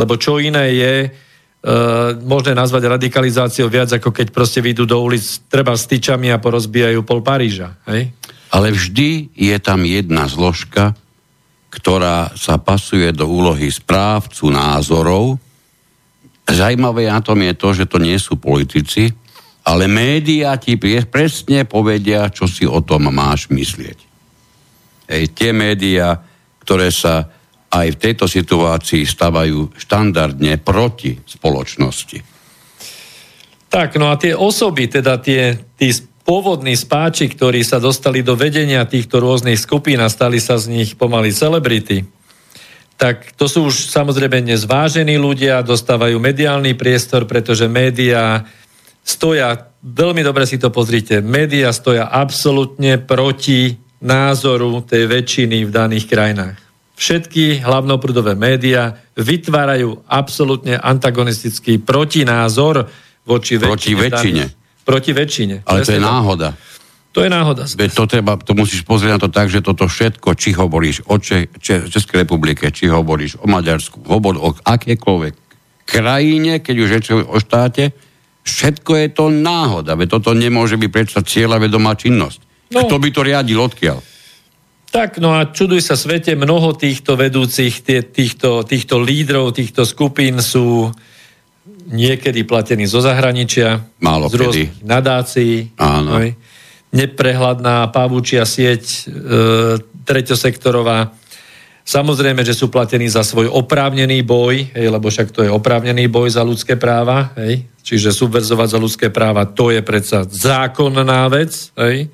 [SPEAKER 3] Lebo čo iné je, Uh, možné nazvať radikalizáciou viac, ako keď proste vyjdú do ulic treba s tyčami a porozbijajú pol Paríža. Hej?
[SPEAKER 2] Ale vždy je tam jedna zložka, ktorá sa pasuje do úlohy správcu názorov. Zajímavé na tom je to, že to nie sú politici, ale médiá ti presne povedia, čo si o tom máš myslieť. Hej, tie médiá, ktoré sa aj v tejto situácii stavajú štandardne proti spoločnosti.
[SPEAKER 3] Tak, no a tie osoby, teda tie, tí pôvodní spáči, ktorí sa dostali do vedenia týchto rôznych skupín a stali sa z nich pomaly celebrity, tak to sú už samozrejme nezvážení ľudia, dostávajú mediálny priestor, pretože médiá stoja, veľmi dobre si to pozrite, médiá stoja absolútne proti názoru tej väčšiny v daných krajinách všetky hlavnoprúdové médiá vytvárajú absolútne antagonistický protinázor voči väčšine.
[SPEAKER 2] Proti väčšine.
[SPEAKER 3] Daných, proti väčšine.
[SPEAKER 2] Ale to je náhoda.
[SPEAKER 3] To je náhoda.
[SPEAKER 2] Veď to, treba, to musíš pozrieť na to tak, že toto všetko, či hovoríš o Če, Če, Českej republike, či hovoríš o Maďarsku, hovor o akékoľvek krajine, keď už rečujú o štáte, všetko je to náhoda. Veď toto nemôže byť predsa cieľa vedomá činnosť. No. Kto by to riadil, odkiaľ?
[SPEAKER 3] Tak, no a čuduj sa svete, mnoho týchto vedúcich, tie, týchto, týchto lídrov, týchto skupín sú niekedy platení zo zahraničia,
[SPEAKER 2] Málo
[SPEAKER 3] z rôznych nadácií.
[SPEAKER 2] Áno. Aj,
[SPEAKER 3] neprehľadná pavúčia sieť e, treťosektorová. Samozrejme, že sú platení za svoj oprávnený boj, hej, lebo však to je oprávnený boj za ľudské práva, hej, čiže subverzovať za ľudské práva, to je predsa zákonná vec, hej.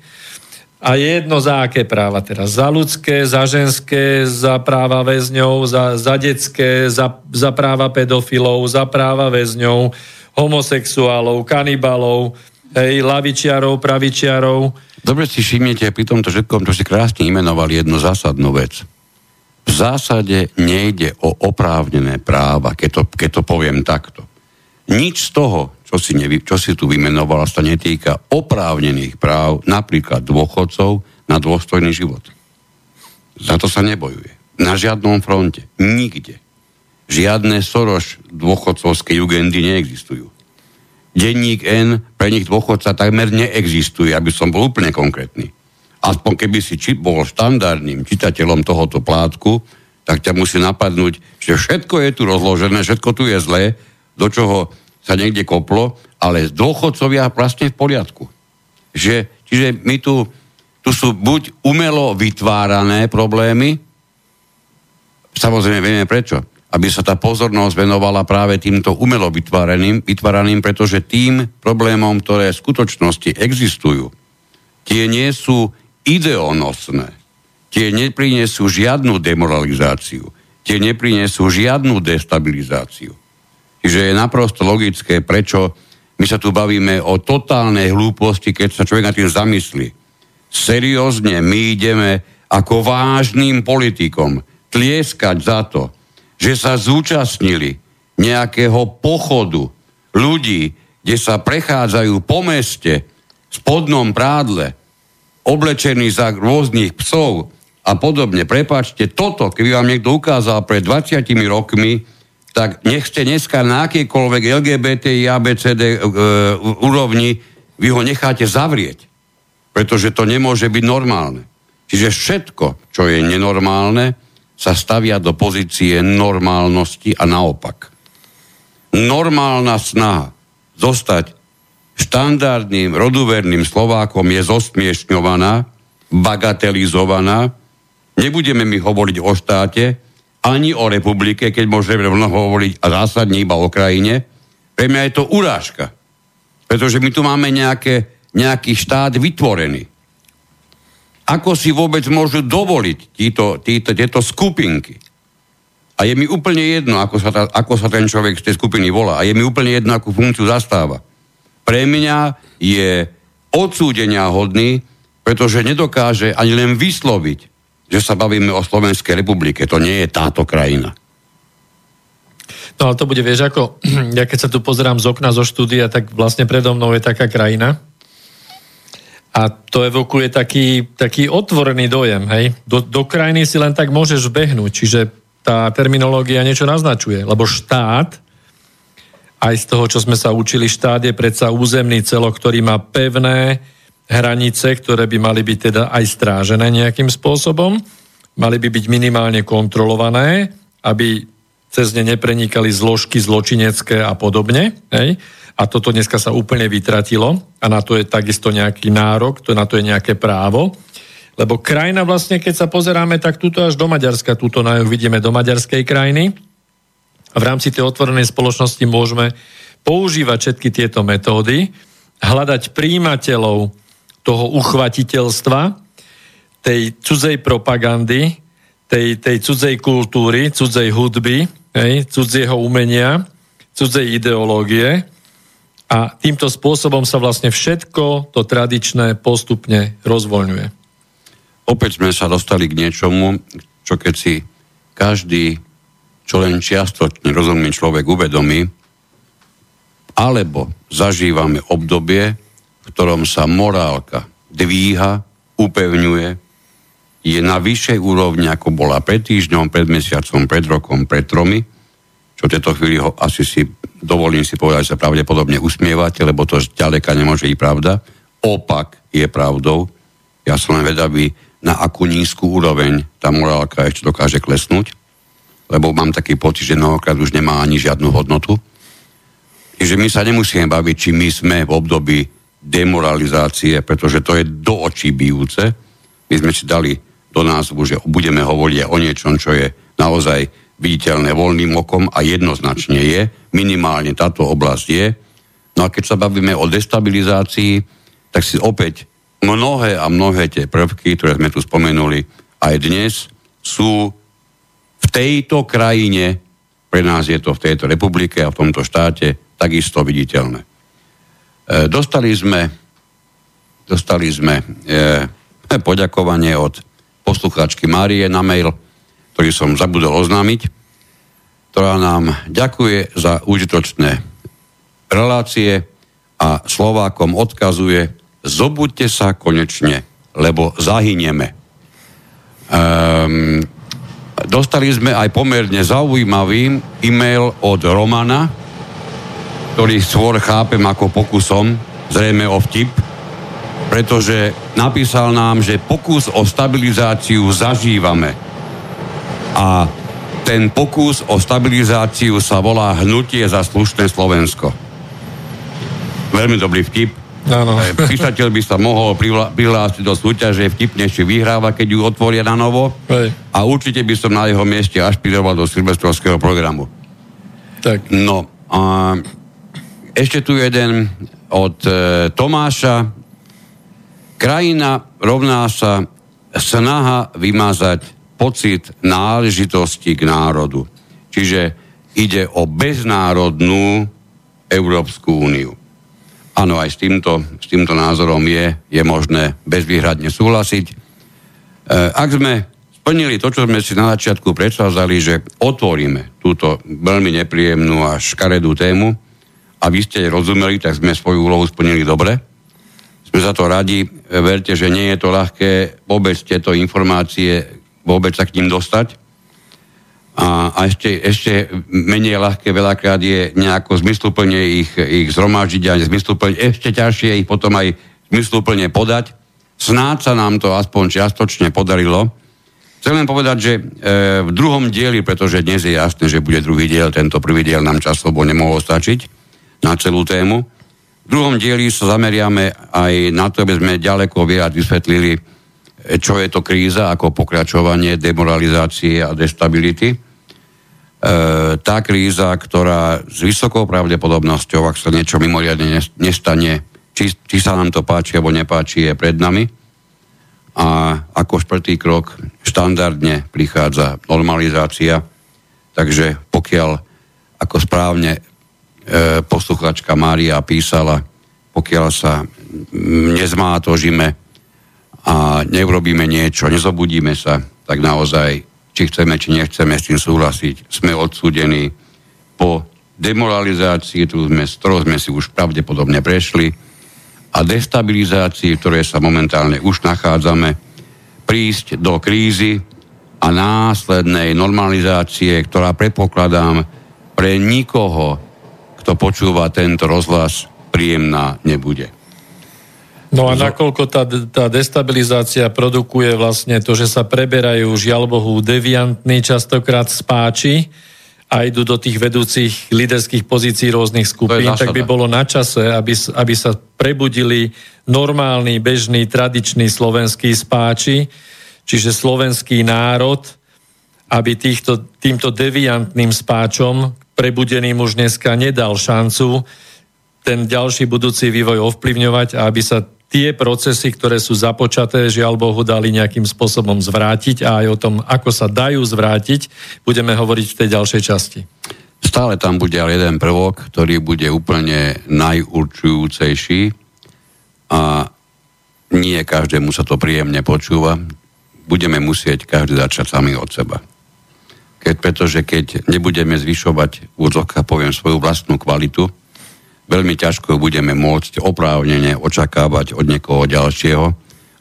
[SPEAKER 3] A jedno za aké práva teraz. Za ľudské, za ženské, za práva väzňov, za, za detské, za, za práva pedofilov, za práva väzňov, homosexuálov, kanibalov, hej, lavičiarov, pravičiarov.
[SPEAKER 2] Dobre si všimnete pri tomto všetkom, čo si krásne imenovali jednu zásadnú vec. V zásade nejde o oprávnené práva, keď to, keď to poviem takto. Nič z toho, čo si, nevy, čo si tu vymenovala, sa netýka oprávnených práv, napríklad dôchodcov na dôstojný život. Za to sa nebojuje. Na žiadnom fronte. Nikde. Žiadne Soroš dôchodcovské jugendy neexistujú. Denník N, pre nich dôchodca takmer neexistuje, aby som bol úplne konkrétny. Aspoň keby si či, bol štandardným čitateľom tohoto plátku, tak ťa musí napadnúť, že všetko je tu rozložené, všetko tu je zlé, do čoho sa niekde koplo, ale dôchodcovia vlastne v poriadku. Že, čiže my tu, tu sú buď umelo vytvárané problémy, samozrejme vieme prečo, aby sa tá pozornosť venovala práve týmto umelo vytváraným, vytváraným, pretože tým problémom, ktoré v skutočnosti existujú, tie nie sú ideonosné, tie neprinesú žiadnu demoralizáciu, tie neprinesú žiadnu destabilizáciu. Čiže je naprosto logické, prečo my sa tu bavíme o totálnej hlúposti, keď sa človek na tým zamyslí. Seriózne my ideme ako vážnym politikom tlieskať za to, že sa zúčastnili nejakého pochodu ľudí, kde sa prechádzajú po meste v spodnom prádle, oblečení za rôznych psov a podobne. Prepačte, toto, keby vám niekto ukázal pred 20 rokmi, tak nech ste dneska na akýkoľvek LGBT, ABCD e, úrovni, vy ho necháte zavrieť. Pretože to nemôže byť normálne. Čiže všetko, čo je nenormálne, sa stavia do pozície normálnosti a naopak. Normálna snaha zostať štandardným, roduverným Slovákom je zosmiešňovaná, bagatelizovaná. Nebudeme mi hovoriť o štáte, ani o republike, keď môžeme rovno hovoriť a zásadne iba o krajine. Pre mňa je to urážka. Pretože my tu máme nejaké, nejaký štát vytvorený. Ako si vôbec môžu dovoliť títo, títo, tieto skupinky? A je mi úplne jedno, ako sa, ta, ako sa ten človek z tej skupiny volá. A je mi úplne jedno, akú funkciu zastáva. Pre mňa je odsúdenia hodný, pretože nedokáže ani len vysloviť že sa bavíme o Slovenskej republike. To nie je táto krajina.
[SPEAKER 3] No ale to bude, vieš, ako ja keď sa tu pozerám z okna zo štúdia, tak vlastne predo mnou je taká krajina a to evokuje taký, taký otvorený dojem, hej. Do, do krajiny si len tak môžeš behnúť, čiže tá terminológia niečo naznačuje, lebo štát, aj z toho, čo sme sa učili, štát je predsa územný celok, ktorý má pevné, hranice, ktoré by mali byť teda aj strážené nejakým spôsobom, mali by byť minimálne kontrolované, aby cez ne neprenikali zložky zločinecké a podobne. Hej? A toto dneska sa úplne vytratilo a na to je takisto nejaký nárok, to na to je nejaké právo. Lebo krajina vlastne, keď sa pozeráme, tak túto až do Maďarska, túto na vidíme do maďarskej krajiny. V rámci tej otvorenej spoločnosti môžeme používať všetky tieto metódy, hľadať príjimateľov toho uchvatiteľstva, tej cudzej propagandy, tej, tej cudzej kultúry, cudzej hudby, hej, cudzieho umenia, cudzej ideológie a týmto spôsobom sa vlastne všetko to tradičné postupne rozvoľňuje.
[SPEAKER 2] Opäť sme sa dostali k niečomu, čo keď si každý, čo len čiastočne rozumný človek uvedomí, alebo zažívame obdobie, ktorom sa morálka dvíha, upevňuje, je na vyššej úrovni, ako bola pred týždňom, pred mesiacom, pred rokom, pred tromi, čo v tejto chvíli ho asi si dovolím si povedať, že sa pravdepodobne usmievate, lebo to ďaleka nemôže byť pravda. Opak je pravdou. Ja som len vedavý, na akú nízku úroveň tá morálka ešte dokáže klesnúť, lebo mám taký pocit, že mnohokrát už nemá ani žiadnu hodnotu. Takže my sa nemusíme baviť, či my sme v období demoralizácie, pretože to je do očí bijúce. My sme si dali do názvu, že budeme hovoriť o niečom, čo je naozaj viditeľné voľným okom a jednoznačne je. Minimálne táto oblasť je. No a keď sa bavíme o destabilizácii, tak si opäť mnohé a mnohé tie prvky, ktoré sme tu spomenuli aj dnes, sú v tejto krajine, pre nás je to v tejto republike a v tomto štáte, takisto viditeľné. E, dostali sme, dostali sme e, poďakovanie od poslucháčky Márie na mail, ktorý som zabudol oznámiť, ktorá nám ďakuje za užitočné relácie a Slovákom odkazuje, zobuďte sa konečne, lebo zahynieme. Um, dostali sme aj pomerne zaujímavý e-mail od Romana, ktorý skôr chápem ako pokusom, zrejme o vtip, pretože napísal nám, že pokus o stabilizáciu zažívame. A ten pokus o stabilizáciu sa volá Hnutie za slušné Slovensko. Veľmi dobrý vtip.
[SPEAKER 3] Áno.
[SPEAKER 2] E, písateľ by sa mohol prihlásiť do súťaže vtipnejšie vyhráva, keď ju otvoria na novo.
[SPEAKER 3] Hej.
[SPEAKER 2] A určite by som na jeho mieste ašpiroval do silvestrovského programu.
[SPEAKER 3] Tak.
[SPEAKER 2] No, a ešte tu jeden od e, Tomáša. Krajina rovná sa snaha vymazať pocit náležitosti k národu. Čiže ide o beznárodnú Európsku úniu. Áno, aj s týmto, s týmto názorom je, je možné bezvýhradne súhlasiť. E, ak sme splnili to, čo sme si na začiatku predstavzali, že otvoríme túto veľmi nepríjemnú a škaredú tému a vy ste rozumeli, tak sme svoju úlohu splnili dobre. Sme za to radi. Verte, že nie je to ľahké vôbec tieto informácie, vôbec sa k ním dostať a, a ešte, ešte menej ľahké veľakrát je nejako zmysluplne ich, ich zhromažiť a zmysluplne, ešte ťažšie ich potom aj zmysluplne podať. Snáď sa nám to aspoň čiastočne podarilo. Chcem len povedať, že e, v druhom dieli, pretože dnes je jasné, že bude druhý diel, tento prvý diel nám časovo nemohol stačiť na celú tému. V druhom dieli sa zameriame aj na to, aby sme ďaleko viac vysvetlili, čo je to kríza, ako pokračovanie demoralizácie a destability E, tá kríza, ktorá s vysokou pravdepodobnosťou, ak sa niečo mimoriadne nestane, či, či sa nám to páči alebo nepáči, je pred nami. A ako štvrtý krok štandardne prichádza normalizácia. Takže pokiaľ, ako správne posluchačka Mária písala, pokiaľ sa nezmátožíme a neurobíme niečo, nezobudíme sa, tak naozaj či chceme, či nechceme s tým súhlasiť, sme odsúdení. Po demoralizácii, ktorú sme, ktorou sme si už pravdepodobne prešli, a destabilizácii, v ktorej sa momentálne už nachádzame, prísť do krízy a následnej normalizácie, ktorá predpokladám pre nikoho, kto počúva tento rozhlas, príjemná nebude.
[SPEAKER 3] No a nakoľko tá, tá destabilizácia produkuje vlastne to, že sa preberajú žiaľ Bohu deviantní častokrát spáči a idú do tých vedúcich líderských pozícií rôznych skupín, tak by bolo na čase, aby, aby sa prebudili normálny, bežný, tradičný slovenský spáči, čiže slovenský národ, aby týchto, týmto deviantným spáčom, prebudeným už dneska, nedal šancu ten ďalší budúci vývoj ovplyvňovať a aby sa tie procesy, ktoré sú započaté, žiaľ Bohu, dali nejakým spôsobom zvrátiť a aj o tom, ako sa dajú zvrátiť, budeme hovoriť v tej ďalšej časti.
[SPEAKER 2] Stále tam bude ale jeden prvok, ktorý bude úplne najurčujúcejší a nie každému sa to príjemne počúva. Budeme musieť každý začať sami od seba. Keď, pretože keď nebudeme zvyšovať v poviem svoju vlastnú kvalitu, veľmi ťažko budeme môcť oprávnene očakávať od niekoho ďalšieho.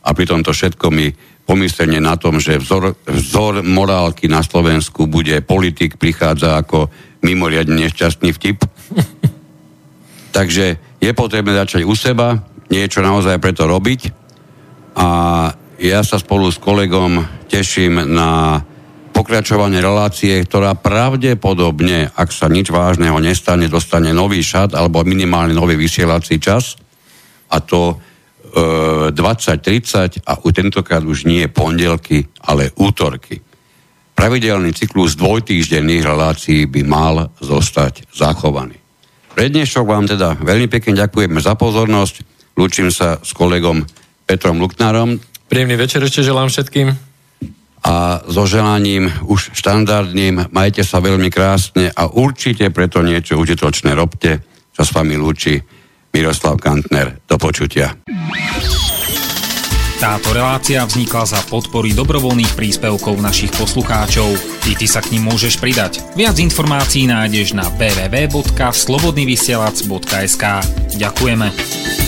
[SPEAKER 2] A pri tomto všetko mi pomyslenie na tom, že vzor, vzor morálky na Slovensku bude politik, prichádza ako mimoriadne nešťastný vtip. Takže je potrebné začať u seba, niečo naozaj preto robiť. A ja sa spolu s kolegom teším na pokračovanie relácie, ktorá pravdepodobne, ak sa nič vážneho nestane, dostane nový šat alebo minimálne nový vysielací čas a to e, 20.30 a u tentokrát už nie pondelky, ale útorky. Pravidelný cyklus dvojtýždenných relácií by mal zostať zachovaný. Pre dnešok vám teda veľmi pekne ďakujeme za pozornosť. Lúčim sa s kolegom Petrom Luknárom.
[SPEAKER 3] Príjemný večer ešte želám všetkým.
[SPEAKER 2] A so želaním už štandardným, majte sa veľmi krásne a určite preto niečo užitočné robte, čo s vami lúči Miroslav Kantner. Do počutia.
[SPEAKER 4] Táto relácia vznikla za podpory dobrovoľných príspevkov našich poslucháčov. Ty, ty sa k ním môžeš pridať. Viac informácií nájdeš na www.slobodnyvysielac.sk Ďakujeme.